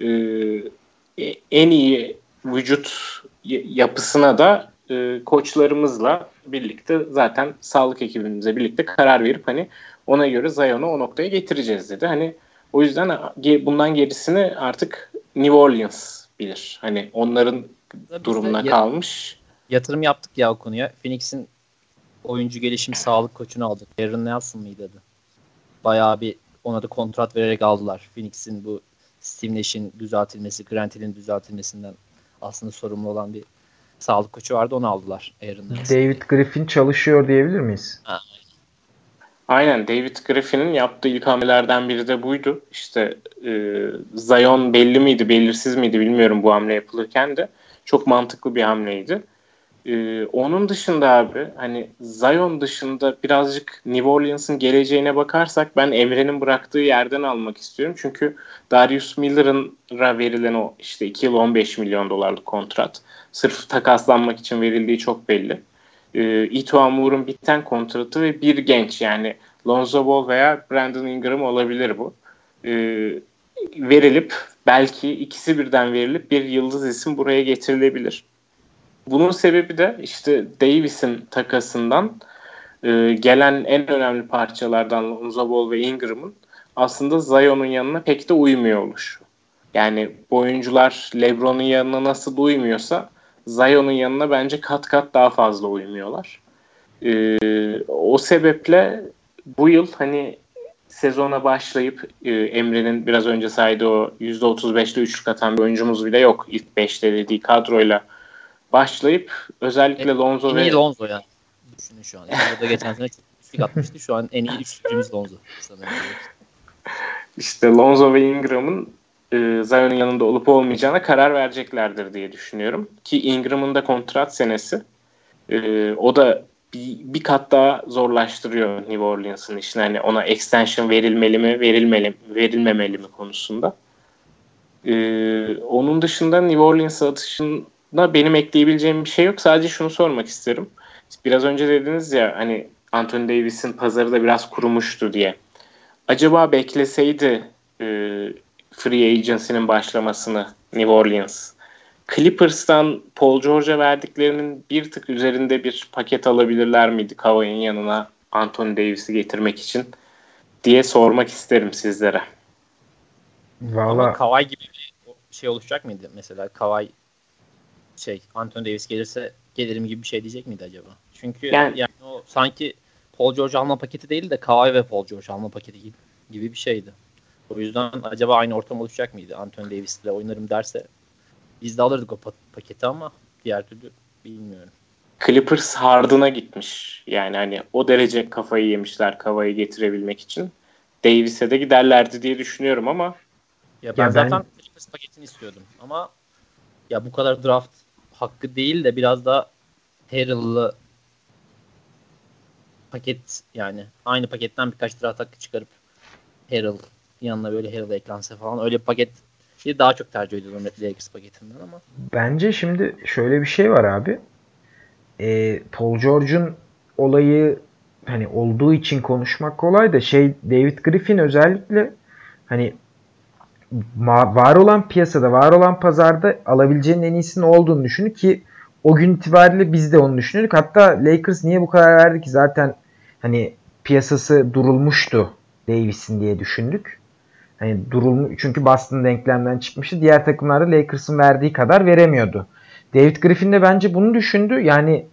Ee, en iyi vücut yapısına da e, koçlarımızla birlikte zaten sağlık ekibimizle birlikte karar verip hani ona göre Zion'u o noktaya getireceğiz dedi. Hani o yüzden bundan gerisini artık New Orleans bilir. Hani onların Biz durumuna kalmış. Yatırım yaptık ya o konuya. Phoenix'in oyuncu gelişim sağlık koçunu aldık. Aaron Nelson mıydı adı? Bayağı bir ona da kontrat vererek aldılar. Phoenix'in bu Steve Nash'in düzeltilmesi, Grant Hill'in düzeltilmesinden aslında sorumlu olan bir sağlık koçu vardı onu aldılar Aaron David Griffin çalışıyor diyebilir miyiz? Ha. Aynen David Griffin'in yaptığı ilk hamlelerden biri de buydu. İşte e, Zion belli miydi belirsiz miydi bilmiyorum bu hamle yapılırken de. Çok mantıklı bir hamleydi. Ee, onun dışında abi hani Zion dışında birazcık New Orleans'ın geleceğine bakarsak ben Emre'nin bıraktığı yerden almak istiyorum. Çünkü Darius Miller'ın verilen o işte 2 yıl 15 milyon dolarlık kontrat sırf takaslanmak için verildiği çok belli. Ee, Ito Amur'un biten kontratı ve bir genç yani Lonzo Ball veya Brandon Ingram olabilir bu. Ee, verilip belki ikisi birden verilip bir yıldız isim buraya getirilebilir. Bunun sebebi de işte Davis'in takasından e, gelen en önemli parçalardan Lonzo Ball ve Ingram'ın aslında Zion'un yanına pek de uymuyor oluşu. Yani bu oyuncular LeBron'un yanına nasıl uymuyorsa Zion'un yanına bence kat kat daha fazla uymuyorlar. Ee, o sebeple bu yıl hani sezona başlayıp e, Emre'nin biraz önce saydığı o %35'te üçlük atan bir oyuncumuz bile yok. ilk 5'te dediği kadroyla başlayıp özellikle Lonzo en ve... En iyi Lonzo ya. Düşünün şu an. Yani da geçen sene üçlük atmıştı. Şu an en iyi üçlücümüz Lonzo. İşte Lonzo ve Ingram'ın e, Zion'un yanında olup olmayacağına karar vereceklerdir diye düşünüyorum. Ki Ingram'ın da kontrat senesi. E, o da bir, bir kat daha zorlaştırıyor New Orleans'ın işini. Hani ona extension verilmeli mi, verilmeli, verilmemeli mi konusunda. Ee, onun dışında New Orleans atışında benim ekleyebileceğim bir şey yok. Sadece şunu sormak isterim. Biraz önce dediniz ya hani Anthony Davis'in pazarı da biraz kurumuştu diye. Acaba bekleseydi e, free agency'nin başlamasını New Orleans Clippers'tan Paul George'a verdiklerinin bir tık üzerinde bir paket alabilirler miydi Kawhi'nin yanına Anthony Davis'i getirmek için diye sormak isterim sizlere. Valla Kawhi gibi bir şey oluşacak mıydı mesela Kawhi şey Anthony Davis gelirse gelirim gibi bir şey diyecek miydi acaba? Çünkü yani, yani o sanki Paul George alma paketi değil de Kawhi ve Paul George alma paketi gibi, gibi bir şeydi. O yüzden acaba aynı ortam oluşacak mıydı? Anthony Davis ile oynarım derse biz de alırdık o paketi ama diğer türlü bilmiyorum. Clippers Harden'a gitmiş. Yani hani o derece kafayı yemişler kavayı getirebilmek için. Davis'e de giderlerdi diye düşünüyorum ama ya ben, ya zaten ben... Clippers paketini istiyordum ama ya bu kadar draft hakkı değil de biraz da Harrell'lı paket yani aynı paketten birkaç draft hakkı çıkarıp Harrell yanına böyle Harrell eklense falan öyle bir paket daha çok tercih ediyorum Lakers paketinden ama. Bence şimdi şöyle bir şey var abi. Ee, Paul George'un olayı hani olduğu için konuşmak kolay da şey David Griffin özellikle hani var olan piyasada, var olan pazarda alabileceğinin en iyisinin olduğunu düşündü ki o gün itibariyle biz de onu düşünüyorduk. Hatta Lakers niye bu kadar verdi ki zaten hani piyasası durulmuştu Davis'in diye düşündük. Hani durulmuş çünkü Boston denklemden çıkmıştı. Diğer takımlarda Lakers'ın verdiği kadar veremiyordu. David Griffin de bence bunu düşündü. Yani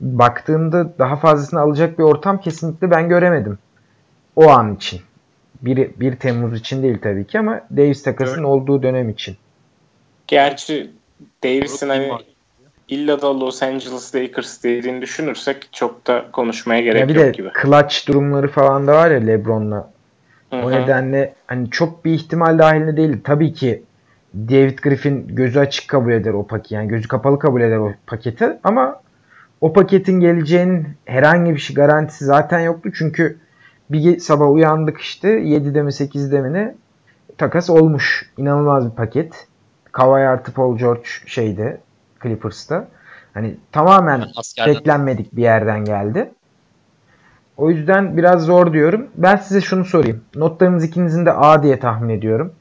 baktığımda daha fazlasını alacak bir ortam kesinlikle ben göremedim. O an için. 1, 1 Temmuz için değil tabii ki ama Davis takasının evet. olduğu dönem için. Gerçi Davis'in hani illa da Los Angeles Lakers dediğini düşünürsek çok da konuşmaya gerek ya bir yok de gibi. clutch durumları falan da var ya LeBron'la. Hı-hı. O nedenle hani çok bir ihtimal dahilinde değil. Tabii ki David Griffin gözü açık kabul eder o paketi. Yani gözü kapalı kabul eder o paketi. Ama o paketin geleceğinin herhangi bir şey garantisi zaten yoktu. Çünkü bir sabah uyandık işte 7'de mi 8'de mi ne takas olmuş. İnanılmaz bir paket. Kawhi artı Paul George şeyde Clippers'ta. Hani tamamen Askerden. beklenmedik bir yerden geldi. O yüzden biraz zor diyorum. Ben size şunu sorayım. Notlarınız ikinizin de A diye tahmin ediyorum.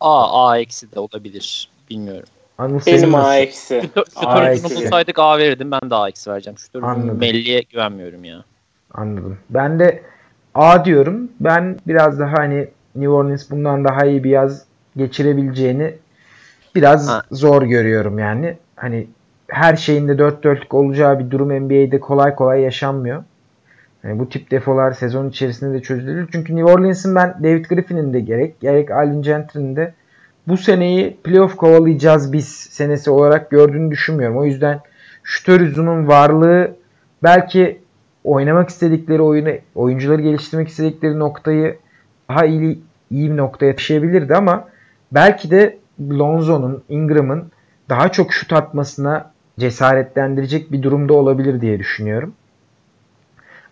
A, A eksi de olabilir. Bilmiyorum. Anıl Benim A eksi. A eksi. olsaydık A verirdim. Ben de A eksi vereceğim. Şu Melli'ye güvenmiyorum ya. Anladım. Ben de A diyorum. Ben biraz daha hani New Orleans bundan daha iyi bir yaz geçirebileceğini biraz ha. zor görüyorum yani. Hani her şeyinde dört dörtlük olacağı bir durum NBA'de kolay kolay yaşanmıyor. Yani bu tip defolar sezon içerisinde de çözülür. Çünkü New Orleans'ın ben David Griffin'in de gerek gerek Alvin Gentry'nin de bu seneyi playoff kovalayacağız biz senesi olarak gördüğünü düşünmüyorum. O yüzden Şütörüzü'nün varlığı belki oynamak istedikleri oyunu, oyuncuları geliştirmek istedikleri noktayı daha iyi, iyi bir noktaya taşıyabilirdi ama belki de Lonzo'nun, Ingram'ın daha çok şut atmasına cesaretlendirecek bir durumda olabilir diye düşünüyorum.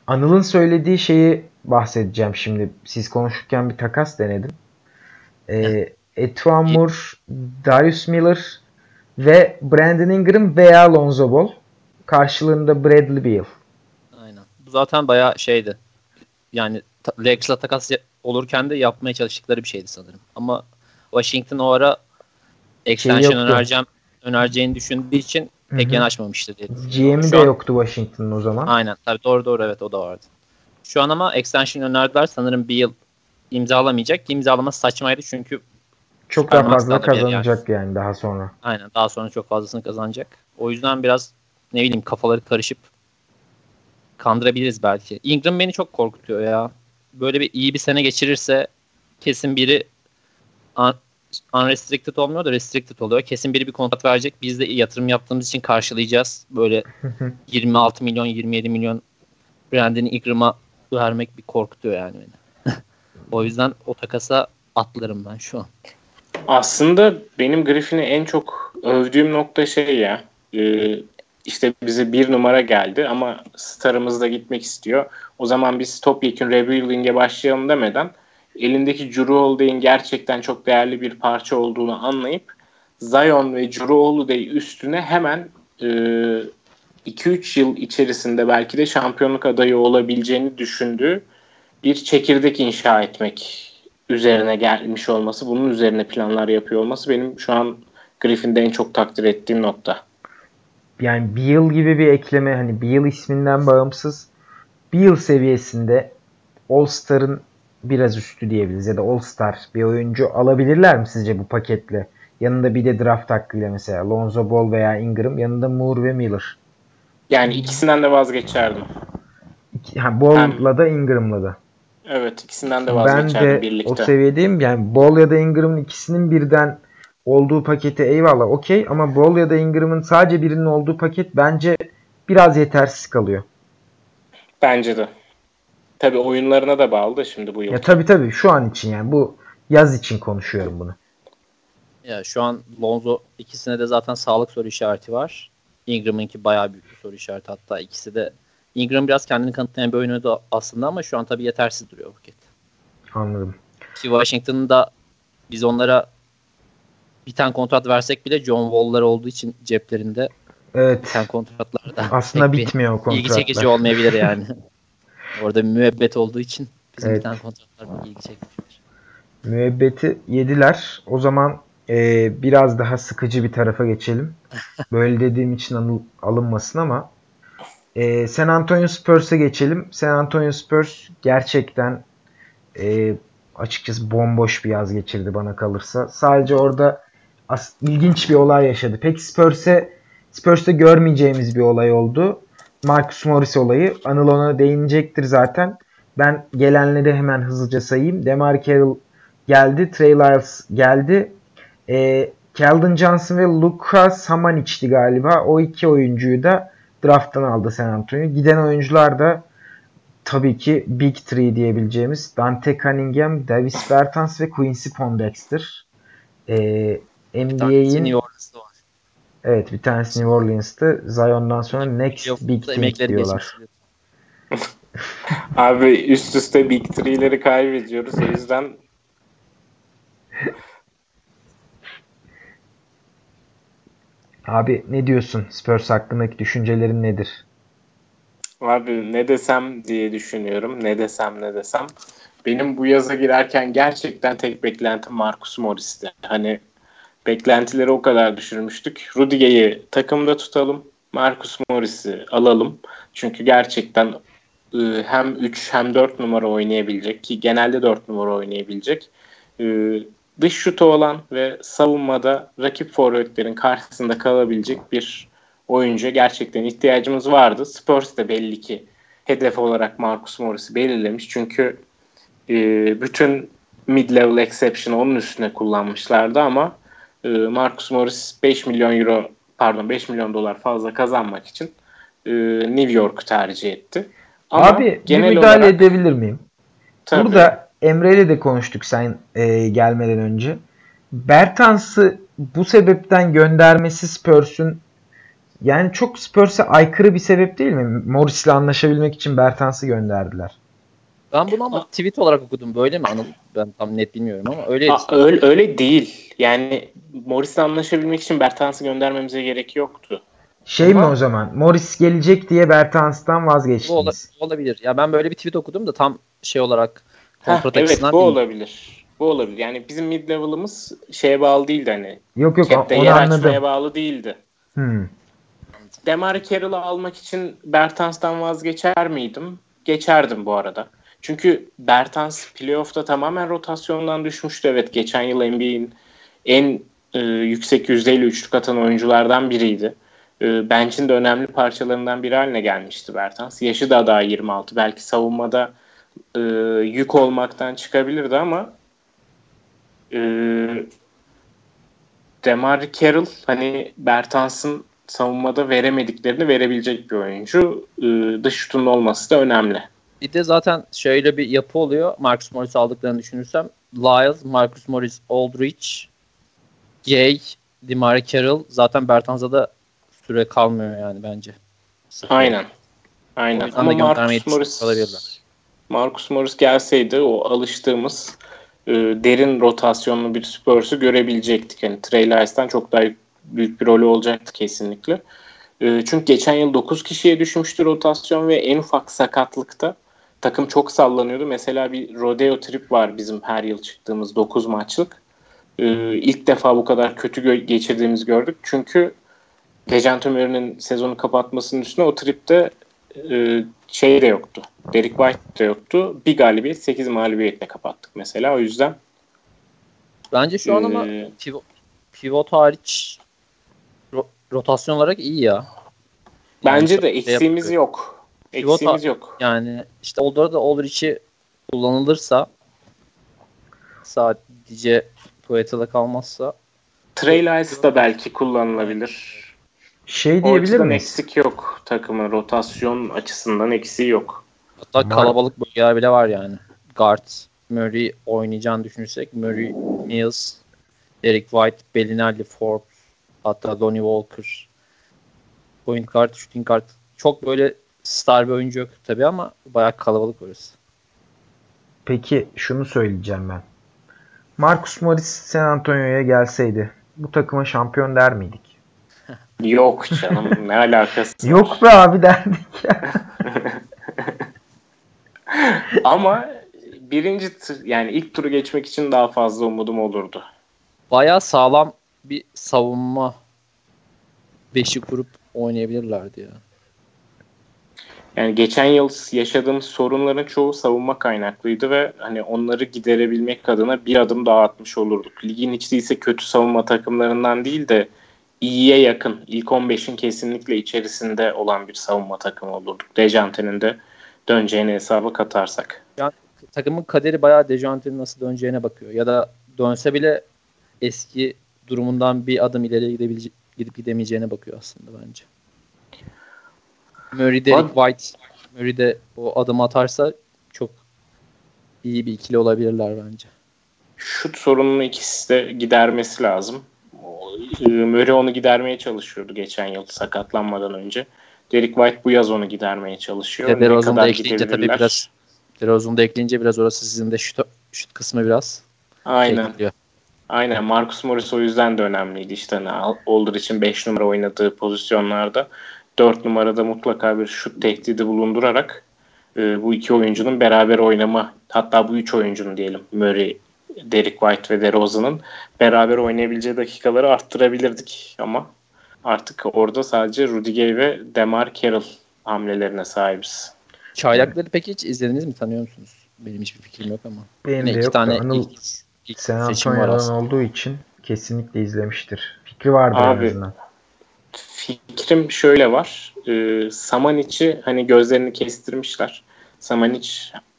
Anıl'ın söylediği şeyi bahsedeceğim şimdi. Siz konuşurken bir takas denedim. Ee, Etuan Moore, Darius Miller ve Brandon Ingram veya Lonzo Ball. Karşılığında Bradley Beal. Aynen. Bu zaten bayağı şeydi. Yani Lakers'la takas olurken de yapmaya çalıştıkları bir şeydi sanırım. Ama Washington o ara extension şey önereceğim, önereceğini düşündüğü için pek Hı-hı. yanaşmamıştı diye. GM'i de an, yoktu Washington'ın o zaman. Aynen. Tabii doğru doğru evet o da vardı. Şu an ama extension önerdiler. Sanırım bir yıl imzalamayacak. İmzalaması saçmaydı çünkü çok daha fazla kazanacak yani. yani daha sonra. Aynen daha sonra çok fazlasını kazanacak. O yüzden biraz ne bileyim kafaları karışıp kandırabiliriz belki. Ingram beni çok korkutuyor ya. Böyle bir iyi bir sene geçirirse kesin biri unrestricted olmuyor da restricted oluyor. Kesin biri bir kontrat verecek. Biz de yatırım yaptığımız için karşılayacağız. Böyle 26 milyon 27 milyon Brandon Ingram'a vermek bir korkutuyor yani beni. o yüzden o takasa atlarım ben şu an. Aslında benim Griffin'i en çok övdüğüm nokta şey ya. E, işte bize bir numara geldi ama starımız da gitmek istiyor. O zaman biz topyekun rebuilding'e başlayalım demeden elindeki Drew Holiday'in gerçekten çok değerli bir parça olduğunu anlayıp Zion ve Drew Holiday üstüne hemen e, 2-3 yıl içerisinde belki de şampiyonluk adayı olabileceğini düşündüğü bir çekirdek inşa etmek üzerine gelmiş olması, bunun üzerine planlar yapıyor olması benim şu an Griffin'de en çok takdir ettiğim nokta. Yani bir yıl gibi bir ekleme hani bir yıl isminden bağımsız bir yıl seviyesinde All Star'ın biraz üstü diyebiliriz ya da All Star bir oyuncu alabilirler mi sizce bu paketle? Yanında bir de draft hakkıyla mesela Lonzo Ball veya Ingram yanında Moore ve Miller. Yani ikisinden de vazgeçerdim. Ha, Ball'la da Ingram'la da. Evet ikisinden de vazgeçerdim ben de birlikte. o seviyedeyim. Yani Ball ya da Ingram'ın ikisinin birden olduğu pakete eyvallah okey ama Ball ya da Ingram'ın sadece birinin olduğu paket bence biraz yetersiz kalıyor. Bence de. Tabi oyunlarına da bağlı da şimdi bu yıl. Ya tabii tabii şu an için yani bu yaz için konuşuyorum bunu. Ya şu an Lonzo ikisine de zaten sağlık soru işareti var. Ingram'ınki bayağı büyük bir soru işareti hatta ikisi de Ingram biraz kendini kanıtlayan bir oyunuydu aslında ama şu an tabii yetersiz duruyor paket. Anladım. Ki Washington'ın da biz onlara bir tane kontrat versek bile John Wall'lar olduğu için ceplerinde Evet. biten kontratlar da Aslında bitmiyor o kontratlar. ilgi çekici olmayabilir yani. Orada müebbet olduğu için bizim Evet. bir tane kontratlar ilgi çekmiyor. Müebbeti yediler. O zaman e, biraz daha sıkıcı bir tarafa geçelim. Böyle dediğim için anıl- alınmasın ama e, San Antonio Spurs'a geçelim. San Antonio Spurs gerçekten e, açıkçası bomboş bir yaz geçirdi bana kalırsa. Sadece orada as- ilginç bir olay yaşadı. Peki Spurs'e Spurs'te görmeyeceğimiz bir olay oldu. Marcus Morris olayı. Anıl ona değinecektir zaten. Ben gelenleri hemen hızlıca sayayım. Demar Carroll geldi. Trey Lyles geldi. E, Keldon Johnson ve Luka Samanic'ti galiba. O iki oyuncuyu da drafttan aldı San Antonio. Giden oyuncular da tabii ki Big Three diyebileceğimiz Dante Cunningham, Davis Bertans ve Quincy Pondexter. E, Tanesi NBA'in. Evet bir tanesi New Orleans'tı. Zion'dan sonra Next Yok, Big Thing diyorlar. Abi üst üste Big Three'leri kaybediyoruz. O yüzden Abi ne diyorsun? Spurs hakkındaki düşüncelerin nedir? Abi ne desem diye düşünüyorum. Ne desem ne desem. Benim bu yaza girerken gerçekten tek beklentim Marcus Morris'ti. Hani beklentileri o kadar düşürmüştük. Rudiger'i takımda tutalım. Marcus Morris'i alalım. Çünkü gerçekten e, hem 3 hem 4 numara oynayabilecek ki genelde 4 numara oynayabilecek. E, dış şutu olan ve savunmada rakip forvetlerin karşısında kalabilecek bir oyuncuya gerçekten ihtiyacımız vardı. Spurs de belli ki hedef olarak Marcus Morris'i belirlemiş. Çünkü e, bütün mid-level exception'ı onun üstüne kullanmışlardı ama e, Marcus Morris 5 milyon euro pardon 5 milyon dolar fazla kazanmak için e, New York'u tercih etti. Ama Abi bir genel müdahale olarak edebilir miyim? tabii, Burada Emre ile de konuştuk sen e, gelmeden önce. Bertans'ı bu sebepten göndermesi Spurs'un yani çok Spurs'e aykırı bir sebep değil mi? Morris'le anlaşabilmek için Bertans'ı gönderdiler. Ben bunu ama tweet olarak okudum. Böyle mi Anıl? Ben tam net bilmiyorum ama öyle. Aa, öyle, öyle değil. Yani Morris'le anlaşabilmek için Bertans'ı göndermemize gerek yoktu. Şey mi Ama- o zaman? Morris gelecek diye Bertans'tan Bu ola- vazgeçtiniz. olabilir. Ya ben böyle bir tweet okudum da tam şey olarak Heh, kontrat evet bu bilmiyorum. olabilir. Bu olabilir. Yani bizim mid level'ımız şeye bağlı değildi hani. Yok yok Cap'te onu yer anladım. bağlı değildi. Hmm. Demar Carroll'ı almak için Bertans'tan vazgeçer miydim? Geçerdim bu arada. Çünkü Bertans playoff'ta tamamen rotasyondan düşmüştü. Evet geçen yıl NBA'in en e, yüksek yüzdeyle üçlük atan oyunculardan biriydi. E, bench'in de önemli parçalarından biri haline gelmişti Bertans. Yaşı da daha 26. Belki savunmada e, yük olmaktan çıkabilirdi ama e, Demar Carroll hani Bertans'ın savunmada veremediklerini verebilecek bir oyuncu. E, dış şutunun olması da önemli. Bir de zaten şöyle bir yapı oluyor. Marcus Morris aldıklarını düşünürsem. Lyles, Marcus Morris, Aldridge, Gay, Demar Carroll. Zaten Bertans'a da süre kalmıyor yani bence. Aynen. Aynen. Ama Marcus Morris, Marcus Morris gelseydi o alıştığımız e, derin rotasyonlu bir Spurs'u görebilecektik. Yani Trey Lyles'tan çok daha büyük bir rolü olacaktı kesinlikle. E, çünkü geçen yıl 9 kişiye düşmüştü rotasyon ve en ufak sakatlıkta takım çok sallanıyordu. Mesela bir rodeo trip var bizim her yıl çıktığımız 9 maçlık. E, ilk defa bu kadar kötü gö- geçirdiğimizi gördük. Çünkü Dejan Murray'nin sezonu kapatmasının üstüne o tripte e, şey de yoktu. Derek White de yoktu. Bir galibiyet 8 mağlubiyetle kapattık mesela. O yüzden Bence şu an ee, ama pivot, pivot hariç ro, rotasyon olarak iyi ya. Bence de eksiğimiz şey yok. Eksiğimiz pivot, yok. Yani işte Older'da da Olderic'i kullanılırsa sadece Poetal'a kalmazsa Trey Lyles da belki kullanılabilir. Şey diyebilir miyiz? eksik yok takımın. Rotasyon açısından eksiği yok. Hatta Mar- kalabalık bölgeler bile var yani. Guard, Murray oynayacağını düşünürsek Murray, Mills, Derek White, Bellinelli, Forbes, hatta Lonnie Walker, point guard, shooting guard. Çok böyle star bir oyuncu yok tabii ama bayağı kalabalık orası. Peki şunu söyleyeceğim ben. Marcus Morris San Antonio'ya gelseydi bu takıma şampiyon der miydik? Yok canım ne alakası Yok be abi derdik ya. Ama birinci yani ilk turu geçmek için daha fazla umudum olurdu. Baya sağlam bir savunma beşi kurup oynayabilirlerdi ya. Yani geçen yıl yaşadığımız sorunların çoğu savunma kaynaklıydı ve hani onları giderebilmek adına bir adım daha atmış olurduk. Ligin hiç değilse kötü savunma takımlarından değil de iyiye yakın, ilk 15'in kesinlikle içerisinde olan bir savunma takımı olurduk. Dejante'nin de döneceğini hesaba katarsak. Yani takımın kaderi bayağı Dejante'nin nasıl döneceğine bakıyor. Ya da dönse bile eski durumundan bir adım ileriye gidebilecek, gidip gidemeyeceğine bakıyor aslında bence. Murray, Derek White, Murray de o adım atarsa çok iyi bir ikili olabilirler bence. Şut sorununu ikisi de gidermesi lazım. Murray onu gidermeye çalışıyordu geçen yıl sakatlanmadan önce. Derek White bu yaz onu gidermeye çalışıyor. De DeRozan'ı da ekleyince tabii biraz DeRozan'ı da ekleyince biraz orası sizin de şut, şut kısmı biraz Aynen. Şey Aynen. Marcus Morris o yüzden de önemliydi. İşte hani Older için 5 numara oynadığı pozisyonlarda 4 numarada mutlaka bir şut tehdidi bulundurarak e, bu iki oyuncunun beraber oynama hatta bu üç oyuncunun diyelim Murray, Derek White ve DeRozan'ın beraber oynayabileceği dakikaları arttırabilirdik ama artık orada sadece Rudy Gay ve Demar Carroll hamlelerine sahibiz. Çaylakları peki hiç izlediniz mi? Tanıyor musunuz? Benim hiçbir fikrim yok ama. Benim de yok tane Anıl ilk, ilk San Antonio'dan olduğu için kesinlikle izlemiştir. Fikri vardır Abi, en azından. Fikrim şöyle var. Ee, Samanic'i hani gözlerini kestirmişler. Samanic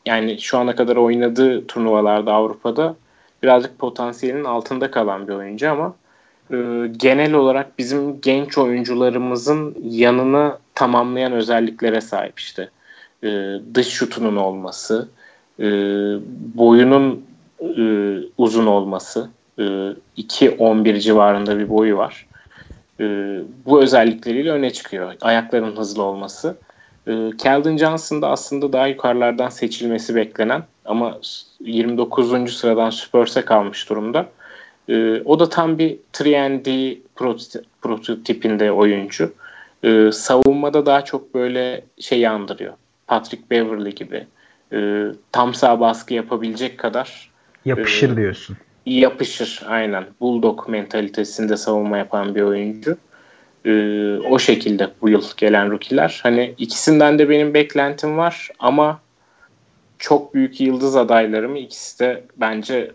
yani şu ana kadar oynadığı turnuvalarda Avrupa'da birazcık potansiyelinin altında kalan bir oyuncu ama e, genel olarak bizim genç oyuncularımızın yanını tamamlayan özelliklere sahip işte. E, dış şutunun olması, e, boyunun e, uzun olması, e, 2-11 civarında bir boyu var. E, bu özellikleriyle öne çıkıyor. Ayaklarının hızlı olması. E, Keldon Johnson da aslında daha yukarılardan seçilmesi beklenen ama 29. sıradan Spurs'e kalmış durumda. E, o da tam bir 3 prototipinde oyuncu. E, savunmada daha çok böyle şey andırıyor. Patrick Beverly gibi. E, tam sağ baskı yapabilecek kadar yapışır e, diyorsun. Yapışır aynen. Bulldog mentalitesinde savunma yapan bir oyuncu. Ee, o şekilde bu yıl gelen rookie'ler. Hani ikisinden de benim beklentim var ama çok büyük yıldız adaylarım. İkisi de bence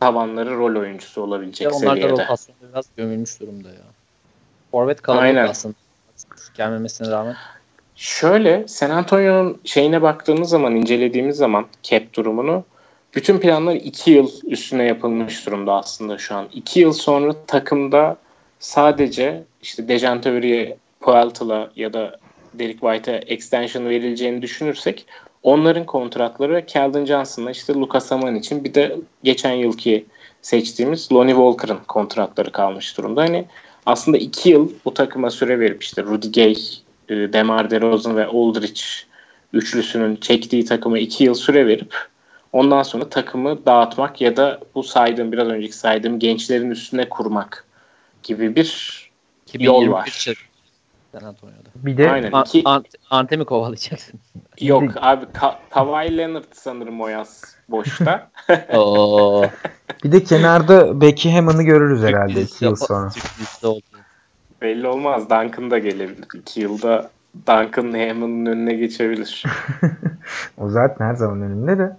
tavanları rol oyuncusu olabilecek ya onlar seviyede. Onlar da rotasyonda biraz gömülmüş durumda ya. Forvet kalabalık aslında. Gelmemesine rağmen. Şöyle San Antonio'nun şeyine baktığımız zaman incelediğimiz zaman cap durumunu bütün planlar 2 yıl üstüne yapılmış durumda aslında şu an. 2 yıl sonra takımda sadece işte Dejan Teori'ye Puelta'la ya da Derek White'a extension verileceğini düşünürsek onların kontratları Keldon Johnson'la işte Lucas Aman için bir de geçen yılki seçtiğimiz Lonnie Walker'ın kontratları kalmış durumda. Hani aslında iki yıl bu takıma süre verip işte Rudy Gay, e, Demar DeRozan ve Aldridge üçlüsünün çektiği takıma iki yıl süre verip ondan sonra takımı dağıtmak ya da bu saydığım biraz önceki saydığım gençlerin üstüne kurmak gibi bir yol var. San Antonio'da. Bir de Aynen. An- Ant- Ante mi kovalayacaksın? yok abi Ka- Kawhi Leonard sanırım o yaz boşta. Oo. bir de kenarda Becky Hammond'ı görürüz herhalde Sürpriz 2 yıl sonra. Belli olmaz. Duncan da gelebilir. İki yılda Duncan Hammond'un önüne geçebilir. o zaten her zaman önünde de.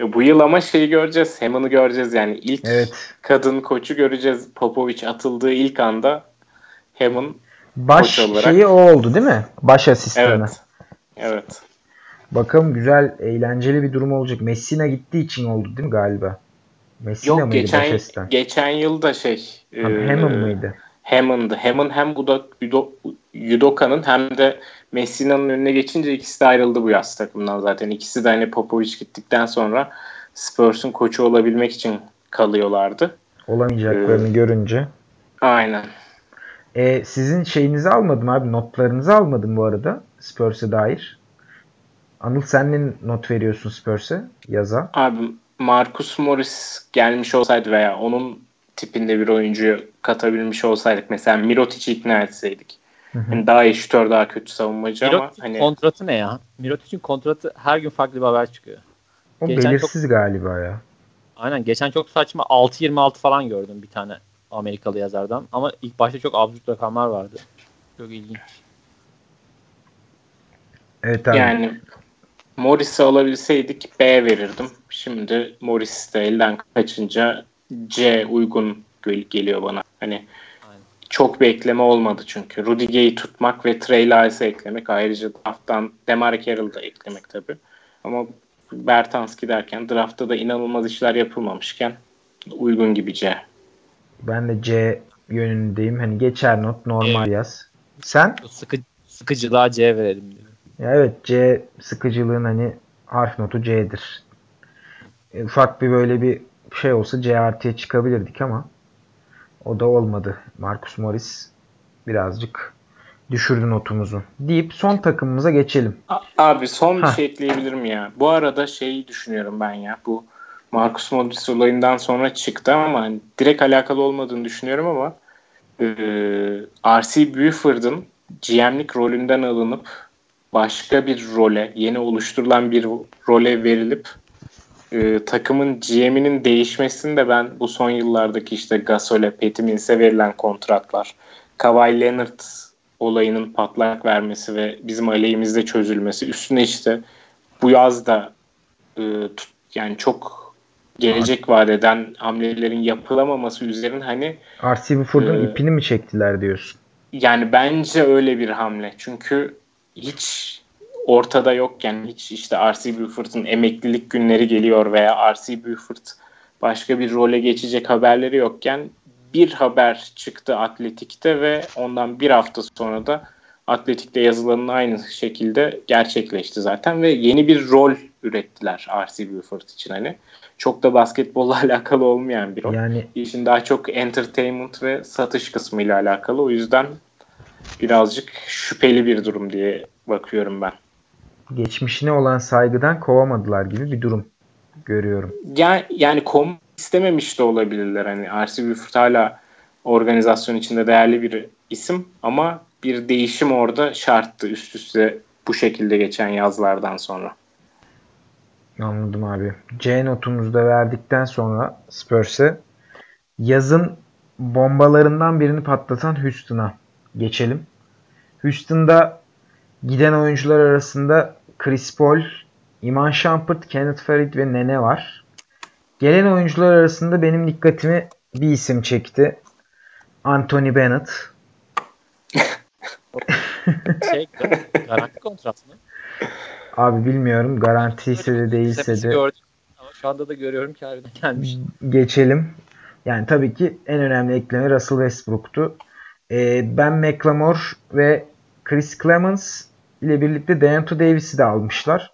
E, bu yıl ama şeyi göreceğiz. Hammond'u göreceğiz yani. ilk Evet. kadın koçu göreceğiz. Popovic atıldığı ilk anda Hammond Baş olarak. şeyi o oldu değil mi? Baş asistanı. evet. Evet. Bakalım güzel, eğlenceli bir durum olacak. Messina gittiği için oldu değil mi galiba? Messina Yok mıydı geçen baş asistan? geçen yılda şey Ha, e, Hammond mıydı? Hammond'dı. Hammond hem Udo, Udo, Udoka'nın hem de Messina'nın önüne geçince ikisi de ayrıldı bu yaz takımdan zaten. İkisi de hani Popovic gittikten sonra Spurs'un koçu olabilmek için kalıyorlardı. Olamayacaklarını Ee, görünce. Aynen. E, sizin şeyinizi almadım abi. Notlarınızı almadım bu arada. Spurs'e dair. Anıl sen ne not veriyorsun Spurs'e? Yaza. Abi Marcus Morris gelmiş olsaydı veya onun tipinde bir oyuncuyu katabilmiş olsaydık mesela Mirotic'i ikna etseydik. Yani daha iyi şütör, daha kötü savunmacı ama Mirotic'in hani kontratı ne ya? Mirotic'in kontratı her gün farklı bir haber çıkıyor. O Geçen belirsiz galiba ya. Aynen geçen çok saçma 6.26 falan gördüm bir tane Amerikalı yazardan. Ama ilk başta çok absürt rakamlar vardı. Çok ilginç. Evet abi. yani Morris'i alabilseydik B verirdim. Şimdi Morris de elden kaçınca C uygun gel- geliyor bana. Hani. Çok bir ekleme olmadı çünkü. Rudy Gay'i tutmak ve Trey Lyles'ı eklemek ayrıca drafttan Demar Carroll'ı da eklemek tabii. Ama Bertans giderken draftta da inanılmaz işler yapılmamışken uygun gibi C. Ben de C yönündeyim. Hani geçer not normal yaz. Sen? Sıkı, sıkıcılığa C verelim diyorum. Ya evet C sıkıcılığın hani harf notu C'dir. E, Ufak bir böyle bir şey olsa C artıya çıkabilirdik ama o da olmadı. Marcus Morris birazcık düşürdü notumuzu. Deyip son takımımıza geçelim. Abi son bir şey ekleyebilirim ya. Bu arada şeyi düşünüyorum ben ya. Bu Marcus Morris olayından sonra çıktı ama hani direkt alakalı olmadığını düşünüyorum ama e, R.C. Buford'un GM'lik rolünden alınıp başka bir role, yeni oluşturulan bir role verilip e, takımın GM'inin değişmesini de ben bu son yıllardaki işte Gasol'e, Patty Mills'e verilen kontratlar, Kawhi Leonard olayının patlak vermesi ve bizim aleyhimizde çözülmesi üstüne işte bu yaz da e, yani çok gelecek vaat eden hamlelerin yapılamaması üzerine hani R.C. Buford'un Ee, ipini mi çektiler diyorsun? yani bence öyle bir hamle. Çünkü hiç ortada yokken hiç işte R.C. Buford'un emeklilik günleri geliyor veya R.C. Buford başka bir role geçecek haberleri yokken bir haber çıktı Atletik'te ve ondan bir hafta sonra da Atletik'te yazılanın aynı şekilde gerçekleşti zaten ve yeni bir rol ürettiler R.C. Buford için hani. Çok da basketbolla alakalı olmayan bir rol. Yani İşin daha çok entertainment ve satış kısmıyla alakalı. O yüzden birazcık şüpheli bir durum diye bakıyorum ben. Geçmişine olan saygıdan kovamadılar gibi bir durum görüyorum. Yani, yani kom istememiş de olabilirler. Hani R.C. Buford hala organizasyon içinde değerli bir isim ama bir değişim orada şarttı üst üste bu şekilde geçen yazlardan sonra. Anladım abi. C notumuzu da verdikten sonra Spurs'e yazın bombalarından birini patlatan Houston'a geçelim. Houston'da giden oyuncular arasında Chris Paul, Iman Shumpert, Kenneth Farid ve Nene var. Gelen oyuncular arasında benim dikkatimi bir isim çekti. Anthony Bennett. Şey, garanti kontrat mı? Abi bilmiyorum garantiyse de değilse de gördüm. Ama şu anda da görüyorum ki harbiden gelmiş. geçelim. Yani tabii ki en önemli ekleme Russell Westbrook'tu. Ee, ben McLemore ve Chris Clemens ile birlikte Deanto Davis'i de almışlar.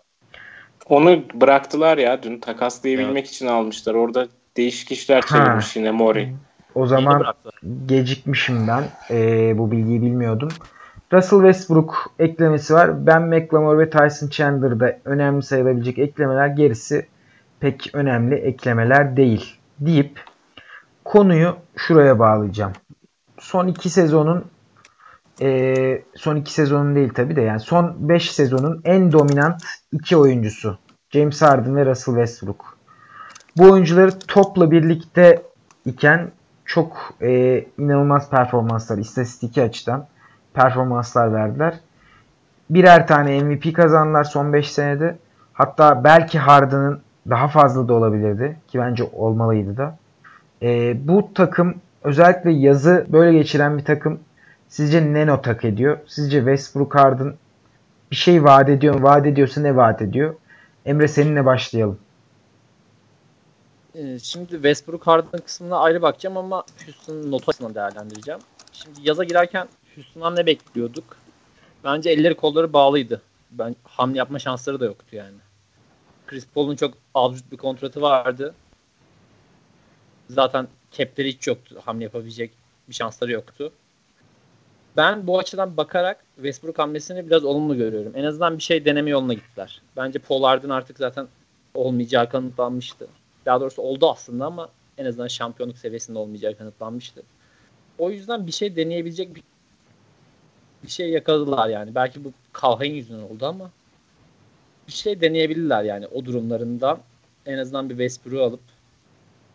Onu bıraktılar ya dün takaslayabilmek için almışlar. Orada değişik işler çevirmiş yine Mori. O zaman gecikmişim ben. E, bu bilgiyi bilmiyordum. Russell Westbrook eklemesi var. Ben McLemore ve Tyson Chandler'da önemli sayılabilecek eklemeler. Gerisi pek önemli eklemeler değil deyip konuyu şuraya bağlayacağım. Son iki sezonun e, son iki sezonun değil tabi de yani son 5 sezonun en dominant iki oyuncusu James Harden ve Russell Westbrook. Bu oyuncuları topla birlikte iken çok e, inanılmaz performanslar istatistiki açıdan performanslar verdiler. Birer tane MVP kazandılar son 5 senede. Hatta belki Harden'ın daha fazla da olabilirdi ki bence olmalıydı da. E, bu takım özellikle yazı böyle geçiren bir takım sizce ne not hak ediyor? Sizce Westbrook Harden bir şey vaat ediyor mu? Vaat ediyorsa ne vaat ediyor? Emre seninle başlayalım. Ee, şimdi Westbrook Harden kısmına ayrı bakacağım ama Houston'ın notasını değerlendireceğim. Şimdi yaza girerken Houston'dan ne bekliyorduk? Bence elleri kolları bağlıydı. Ben hamle yapma şansları da yoktu yani. Chris Paul'un çok absürt bir kontratı vardı. Zaten cap'leri hiç yoktu. Hamle yapabilecek bir şansları yoktu. Ben bu açıdan bakarak Westbrook hamlesini biraz olumlu görüyorum. En azından bir şey deneme yoluna gittiler. Bence Paul Harden artık zaten olmayacağı kanıtlanmıştı. Daha doğrusu oldu aslında ama en azından şampiyonluk seviyesinde olmayacağı kanıtlanmıştı. O yüzden bir şey deneyebilecek bir, bir şey yakaladılar yani. Belki bu Calhoun yüzünden oldu ama bir şey deneyebilirler yani o durumlarından. En azından bir Westbrook'u alıp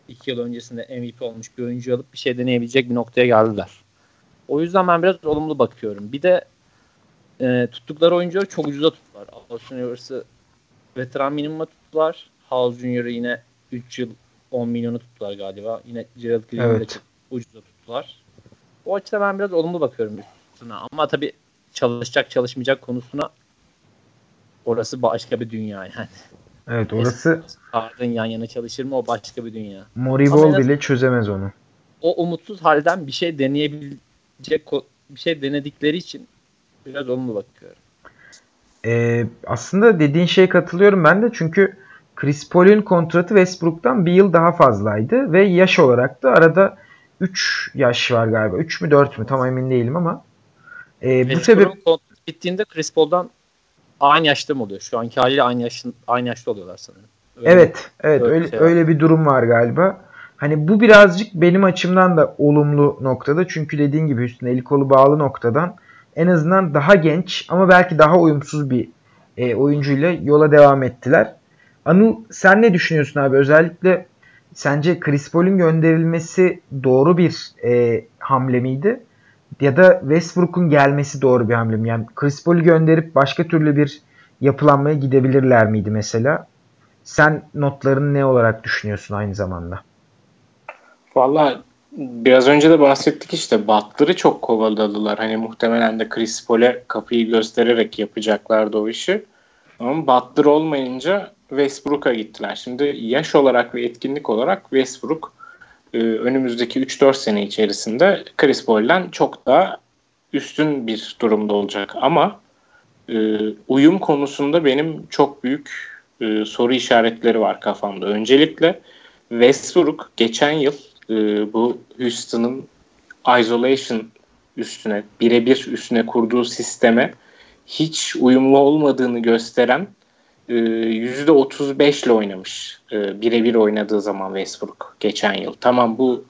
iki yıl öncesinde MVP olmuş bir oyuncu alıp bir şey deneyebilecek bir noktaya geldiler. O yüzden ben biraz olumlu bakıyorum. Bir de e, tuttukları oyuncuları çok ucuza tuttular. Austin Rivers'ı veteran minimuma tuttular. Hall Junior'ı yine 3 yıl 10 milyonu tuttular galiba. Yine Gerald Green'i evet. de ucuza tuttular. O açıdan ben biraz olumlu bakıyorum üstüne. Ama tabii çalışacak çalışmayacak konusuna orası başka bir dünya yani. Evet orası Harden yan yana çalışır mı o başka bir dünya. Moribol bile çözemez onu. O umutsuz halden bir şey deneyebilecek bir şey denedikleri için biraz olumlu bakıyorum. Ee, aslında dediğin şeye katılıyorum ben de çünkü Chris Paul'ün kontratı Westbrook'tan bir yıl daha fazlaydı ve yaş olarak da arada 3 yaş var galiba. 3 mü 4 mü tam emin değilim ama e, bu sebep kontrat bittiğinde Chris Paul'dan aynı yaşta mı oluyor? Şu anki haliyle aynı yaşın aynı yaşta oluyorlar sanırım. Öyle evet, evet öyle şey öyle bir durum var galiba. Hani bu birazcık benim açımdan da olumlu noktada. Çünkü dediğin gibi üstüne eli kolu bağlı noktadan en azından daha genç ama belki daha uyumsuz bir e, oyuncuyla yola devam ettiler. Anıl sen ne düşünüyorsun abi? Özellikle sence Chris Paul'un gönderilmesi doğru bir e, hamle miydi? Ya da Westbrook'un gelmesi doğru bir hamle mi? Yani Chris Paul'u gönderip başka türlü bir yapılanmaya gidebilirler miydi mesela? Sen notların ne olarak düşünüyorsun aynı zamanda? Valla biraz önce de bahsettik işte Butler'ı çok kovaladılar. Hani muhtemelen de Chris Paul'e kapıyı göstererek yapacaklardı o işi. Ama Butler olmayınca Westbrook'a gittiler. Şimdi yaş olarak ve etkinlik olarak Westbrook e, önümüzdeki 3-4 sene içerisinde Chris Paul'den çok daha üstün bir durumda olacak. Ama e, uyum konusunda benim çok büyük e, soru işaretleri var kafamda. Öncelikle Westbrook geçen yıl e, bu Houston'ın isolation üstüne, birebir üstüne kurduğu sisteme hiç uyumlu olmadığını gösteren %35 ile oynamış. E, birebir oynadığı zaman Westbrook geçen yıl. Tamam bu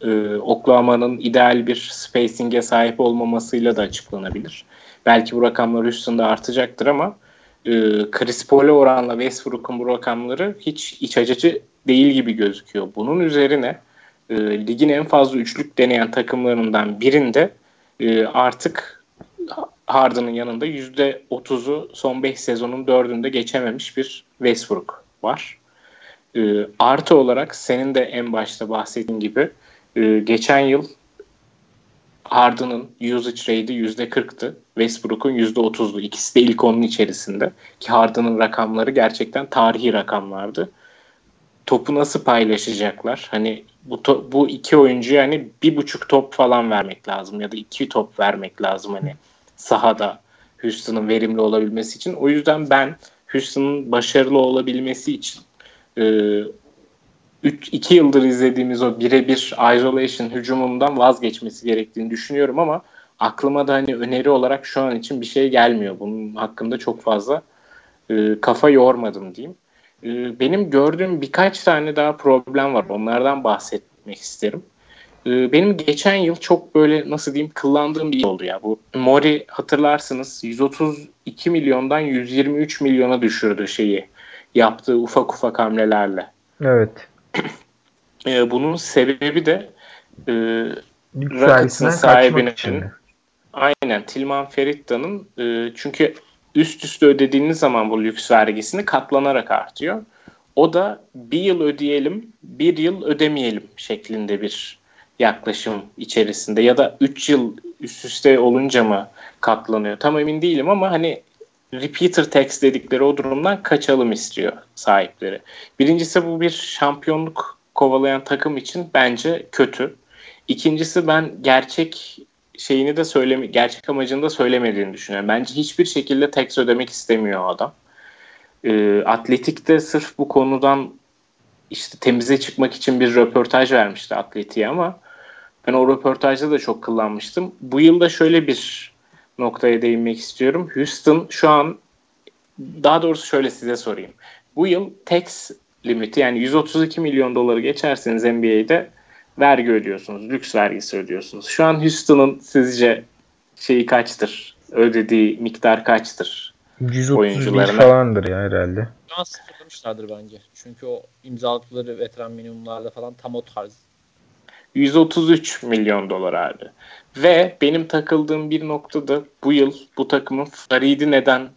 e, Oklahoma'nın ideal bir spacing'e sahip olmamasıyla da açıklanabilir. Belki bu rakamlar üstünde artacaktır ama e, Chris Paul'e oranla Westbrook'un bu rakamları hiç iç açıcı değil gibi gözüküyor. Bunun üzerine e, ligin en fazla üçlük deneyen takımlarından birinde e, artık Harden'ın yanında %30'u son 5 sezonun 4'ünde geçememiş bir Westbrook var. E, artı olarak senin de en başta bahsettiğin gibi e, geçen yıl Harden'ın usage rate'i %40'tı. Westbrook'un %30'du. İkisi de ilk onun içerisinde. Ki Harden'ın rakamları gerçekten tarihi rakamlardı. Topu nasıl paylaşacaklar? Hani bu, to- bu iki oyuncu yani bir buçuk top falan vermek lazım ya da iki top vermek lazım hani sahada Houston'ın verimli olabilmesi için. O yüzden ben Houston'ın başarılı olabilmesi için e, 2 yıldır izlediğimiz o birebir isolation hücumundan vazgeçmesi gerektiğini düşünüyorum ama aklıma da hani öneri olarak şu an için bir şey gelmiyor. Bunun hakkında çok fazla e, kafa yormadım diyeyim. E, benim gördüğüm birkaç tane daha problem var. Onlardan bahsetmek isterim. E, benim geçen yıl çok böyle nasıl diyeyim kıllandığım bir yıl oldu ya. Bu Mori hatırlarsınız 132 milyondan 123 milyona düşürdü şeyi yaptığı ufak ufak hamlelerle. Evet. E, bunun sebebi de e, Rockets'ın sahibinin aynen Tilman Feritta'nın e, çünkü üst üste ödediğiniz zaman bu lüks vergisini katlanarak artıyor. O da bir yıl ödeyelim, bir yıl ödemeyelim şeklinde bir yaklaşım içerisinde ya da 3 yıl üst üste olunca mı katlanıyor tam emin değilim ama hani repeater tax dedikleri o durumdan kaçalım istiyor sahipleri. Birincisi bu bir şampiyonluk kovalayan takım için bence kötü. İkincisi ben gerçek şeyini de söyleme gerçek amacını da söylemediğini düşünüyorum. Bence hiçbir şekilde tax ödemek istemiyor adam. E, Atletik'te sırf bu konudan işte temize çıkmak için bir röportaj vermişti Atletik'e ama ben o röportajda da çok kullanmıştım. Bu yılda şöyle bir noktaya değinmek istiyorum. Houston şu an daha doğrusu şöyle size sorayım. Bu yıl tax limiti yani 132 milyon doları geçerseniz NBA'de vergi ödüyorsunuz. Lüks vergisi ödüyorsunuz. Şu an Houston'ın sizce şeyi kaçtır? Ödediği miktar kaçtır? 131 falandır ya herhalde. Şu an sıfırlamışlardır bence. Çünkü o imzaladıkları veteran minimumlarda falan tam o tarz 133 milyon dolar abi. Ve benim takıldığım bir noktada bu yıl bu takımın Farid'i neden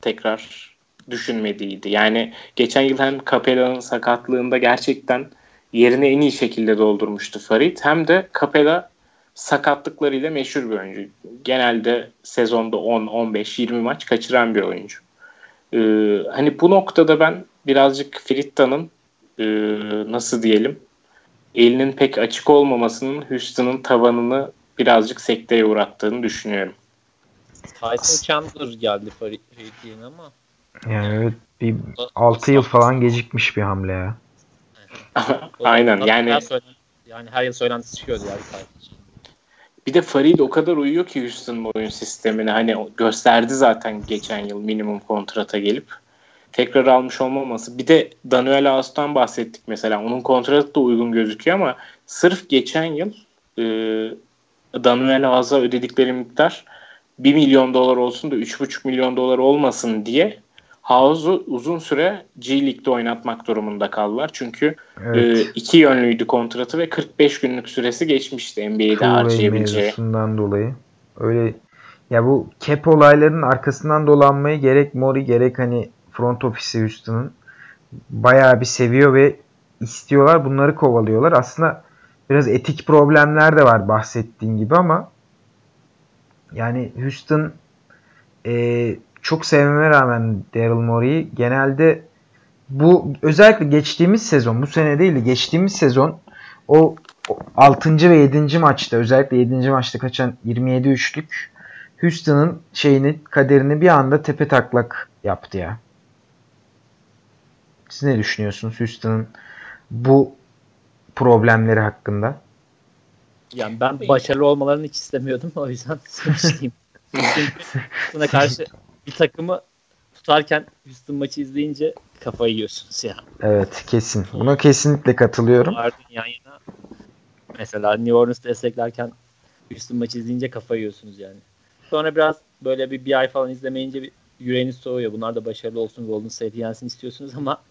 tekrar düşünmediğiydi. Yani geçen yıl hem Capella'nın sakatlığında gerçekten yerini en iyi şekilde doldurmuştu Farid. Hem de Capella sakatlıklarıyla meşhur bir oyuncu. Genelde sezonda 10, 15, 20 maç kaçıran bir oyuncu. Ee, hani bu noktada ben birazcık Fritta'nın e, nasıl diyelim elinin pek açık olmamasının Houston'ın tavanını birazcık sekteye uğrattığını düşünüyorum. Tyson Chandler geldi Farid'in ama yani evet bir 6 yıl falan gecikmiş bir hamle ya. Aynen yani yani her yıl söylentisi çıkıyordu yani bir de Farid o kadar uyuyor ki Houston oyun sistemine. Hani gösterdi zaten geçen yıl minimum kontrata gelip tekrar almış olmaması. Bir de Daniel Ağustos'tan bahsettik mesela. Onun kontratı da uygun gözüküyor ama sırf geçen yıl e, Daniel Ağustos'a ödedikleri miktar 1 milyon dolar olsun da 3,5 milyon dolar olmasın diye House'u uzun süre G League'de oynatmak durumunda kaldılar. Çünkü evet. e, iki yönlüydü kontratı ve 45 günlük süresi geçmişti NBA'de harcayabileceği. dolayı. Öyle ya bu cap olaylarının arkasından dolanmayı gerek Mori gerek hani front ofisi Houston'ın bayağı bir seviyor ve istiyorlar. Bunları kovalıyorlar. Aslında biraz etik problemler de var bahsettiğin gibi ama yani Houston e, çok sevmeme rağmen Daryl Morey'i genelde bu özellikle geçtiğimiz sezon bu sene değil de geçtiğimiz sezon o 6. ve 7. maçta özellikle 7. maçta kaçan 27 üçlük Houston'ın şeyini kaderini bir anda tepe taklak yaptı ya. Siz ne düşünüyorsunuz Houston'ın bu problemleri hakkında? Yani ben başarılı olmalarını hiç istemiyordum o yüzden. Çünkü Houston'a karşı bir takımı tutarken Houston maçı izleyince kafayı yiyorsunuz ya. Evet kesin. Buna kesinlikle katılıyorum. Vardın yan yana. Mesela New Orleans desteklerken Houston maçı izleyince kafayı yiyorsunuz yani. Sonra biraz böyle bir, bir ay falan izlemeyince bir yüreğiniz soğuyor. Bunlar da başarılı olsun Golden State yensin istiyorsunuz ama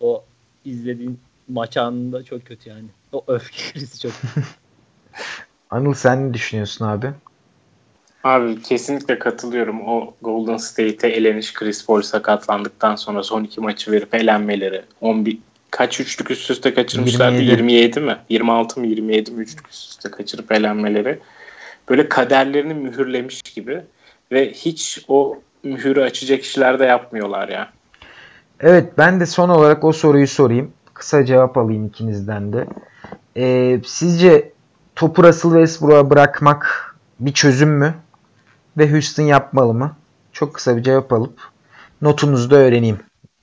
o izlediğin maç anında çok kötü yani. O öfke krizi çok Anıl sen ne düşünüyorsun abi? Abi kesinlikle katılıyorum. O Golden State'e eleniş Chris Paul sakatlandıktan sonra son iki maçı verip elenmeleri. 11 kaç üçlük üst üste kaçırmışlardı? 27, 27 mi? 26 mı 27 mi üçlük üst üste kaçırıp elenmeleri. Böyle kaderlerini mühürlemiş gibi ve hiç o mühürü açacak işler de yapmıyorlar ya. Evet ben de son olarak o soruyu sorayım. Kısa cevap alayım ikinizden de. Ee, sizce topu Russell Westbrook'a bırakmak bir çözüm mü? Ve Houston yapmalı mı? Çok kısa bir cevap alıp notunuzu da öğreneyim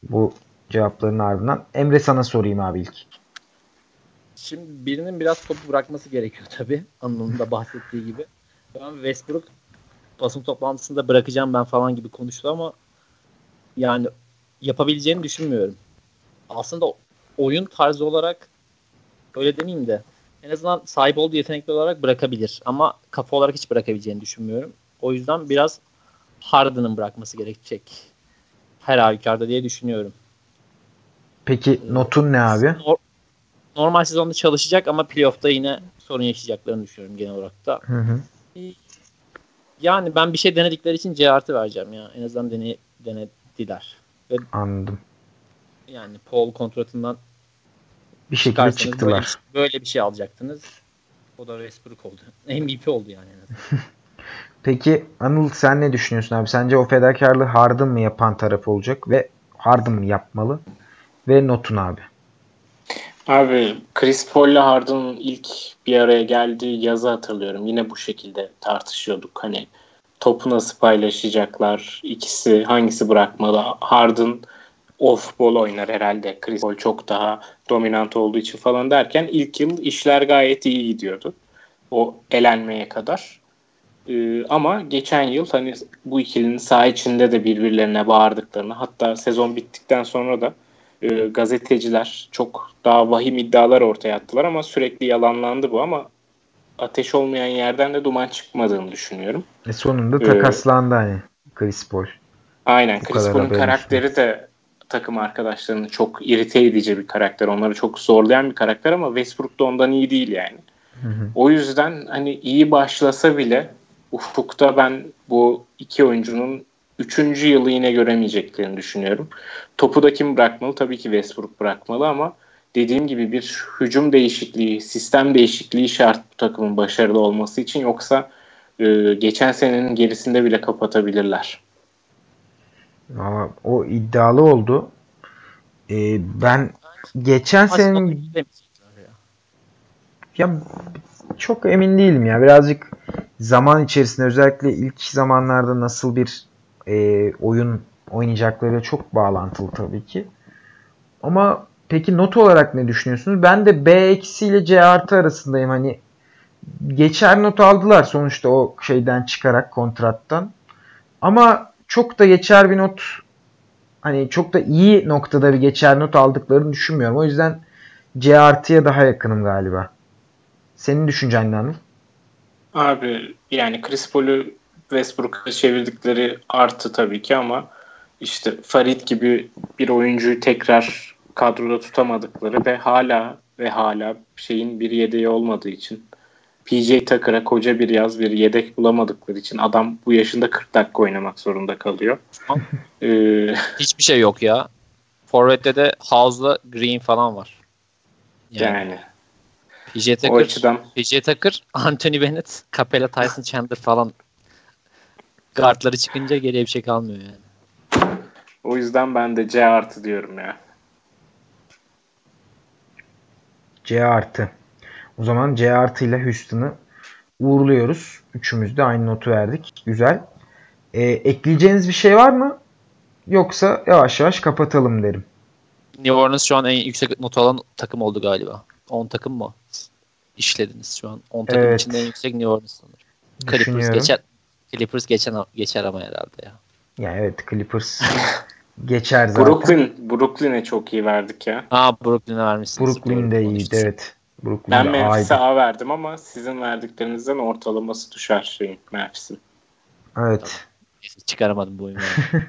bu cevapların ardından. Emre sana sorayım abi ilk. Şimdi birinin biraz topu bırakması gerekiyor tabii. Anıl'ın da bahsettiği gibi. Ben Westbrook basın toplantısında bırakacağım ben falan gibi konuştu ama yani yapabileceğini düşünmüyorum. Aslında oyun tarzı olarak öyle demeyeyim de en azından sahip olduğu yetenekli olarak bırakabilir. Ama kafa olarak hiç bırakabileceğini düşünmüyorum. O yüzden biraz Harden'ın bırakması gerekecek. Her halükarda diye düşünüyorum. Peki notun ne abi? Normal sezonda çalışacak ama playoff'ta yine sorun yaşayacaklarını düşünüyorum genel olarak da. Hı hı. Yani ben bir şey denedikleri için C artı vereceğim ya. En azından dene, denediler. Ve Anladım. Yani Paul kontratından bir şekilde çıktılar. Böyle bir, böyle bir şey alacaktınız. O da Westbrook oldu. MVP oldu yani en azından. Peki Anıl sen ne düşünüyorsun abi? Sence o fedakarlığı Harden mı yapan taraf olacak ve Harden mı yapmalı? Ve notun abi. Abi Chris Paul ile Harden'ın ilk bir araya geldiği yazı hatırlıyorum. Yine bu şekilde tartışıyorduk. Hani topu nasıl paylaşacaklar? İkisi hangisi bırakmalı? Harden off ball oynar herhalde. Chris Paul çok daha dominant olduğu için falan derken ilk yıl işler gayet iyi gidiyordu. O elenmeye kadar. Ee, ama geçen yıl hani bu ikilinin saha içinde de birbirlerine bağırdıklarını hatta sezon bittikten sonra da e, gazeteciler çok daha vahim iddialar ortaya attılar ama sürekli yalanlandı bu ama ateş olmayan yerden de duman çıkmadığını düşünüyorum. E sonunda takaslandı ee, hani Chris Paul. Aynen. Bu Chris Paul'un karakteri de takım arkadaşlarını çok irite edici bir karakter. Onları çok zorlayan bir karakter ama Westbrook da ondan iyi değil yani. Hı hı. O yüzden hani iyi başlasa bile ufukta ben bu iki oyuncunun üçüncü yılı yine göremeyeceklerini düşünüyorum. Topu da kim bırakmalı? Tabii ki Westbrook bırakmalı ama dediğim gibi bir hücum değişikliği, sistem değişikliği şart bu takımın başarılı olması için yoksa e, geçen senenin gerisinde bile kapatabilirler. Ama o iddialı oldu. Ee, ben geçen senenin ya çok emin değilim ya. Birazcık zaman içerisinde özellikle ilk zamanlarda nasıl bir e, oyun oynayacakları çok bağlantılı tabii ki. Ama peki not olarak ne düşünüyorsunuz? Ben de B eksi ile C artı arasındayım. Hani geçer not aldılar sonuçta o şeyden çıkarak kontrattan. Ama çok da geçer bir not hani çok da iyi noktada bir geçer not aldıklarını düşünmüyorum. O yüzden C artıya daha yakınım galiba. Senin düşüncen ne Anıl? Abi yani Chris Paul'u Westbrook'a çevirdikleri artı tabii ki ama işte Farid gibi bir oyuncuyu tekrar kadroda tutamadıkları ve hala ve hala şeyin bir yedeği olmadığı için PJ Tucker'a koca bir yaz bir yedek bulamadıkları için adam bu yaşında 40 dakika oynamak zorunda kalıyor. ee, Hiçbir şey yok ya. Forvet'te de House'la Green falan var. Yani. yani. PJ Tucker, o açıdan... PJ Tucker, Anthony Bennett, Capella Tyson Chandler falan Guardları çıkınca geriye bir şey kalmıyor yani. O yüzden ben de C artı diyorum ya. C artı. O zaman C artı ile Houston'ı uğurluyoruz. Üçümüz de aynı notu verdik. Güzel. Ee, ekleyeceğiniz bir şey var mı? Yoksa yavaş yavaş kapatalım derim. New Orleans şu an en yüksek not alan takım oldu galiba. 10 takım mı? İşlediniz şu an. 10 takım evet. içinde en yüksek New Orleans sanırım. Clippers geçer, Clippers geçen geçer ama herhalde ya. Ya evet Clippers geçer zaten. Brooklyn Brooklyn'e çok iyi verdik ya. Aa Brooklyn'e vermişsiniz. Brooklyn de iyiydi evet. Brooklyn ben Memphis'e A verdim ama sizin verdiklerinizden ortalaması düşer şeyin Memphis'in. Evet. Çıkaramadım bu oyunu.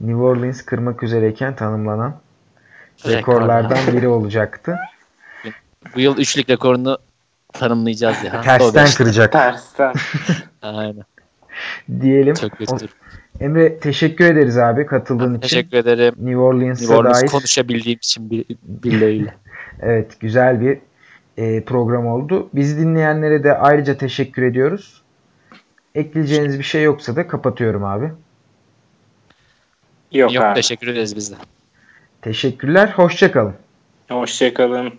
New Orleans kırmak üzereyken tanımlanan rekorlardan biri olacaktı. Bu yıl üçlük rekorunu tanımlayacağız ya. Tersten kıracak. Tersten. Aynen. Diyelim. Çok kötü. Emre teşekkür ederiz abi katıldığın ben için. Teşekkür ederim. New Orleans'a New Orleans dair. konuşabildiğim için bir, birileriyle. evet güzel bir e, program oldu. Bizi dinleyenlere de ayrıca teşekkür ediyoruz. Ekleyeceğiniz bir şey yoksa da kapatıyorum abi. Yok, Yok abi. teşekkür ederiz biz de. Teşekkürler. Hoşçakalın. Hoşçakalın.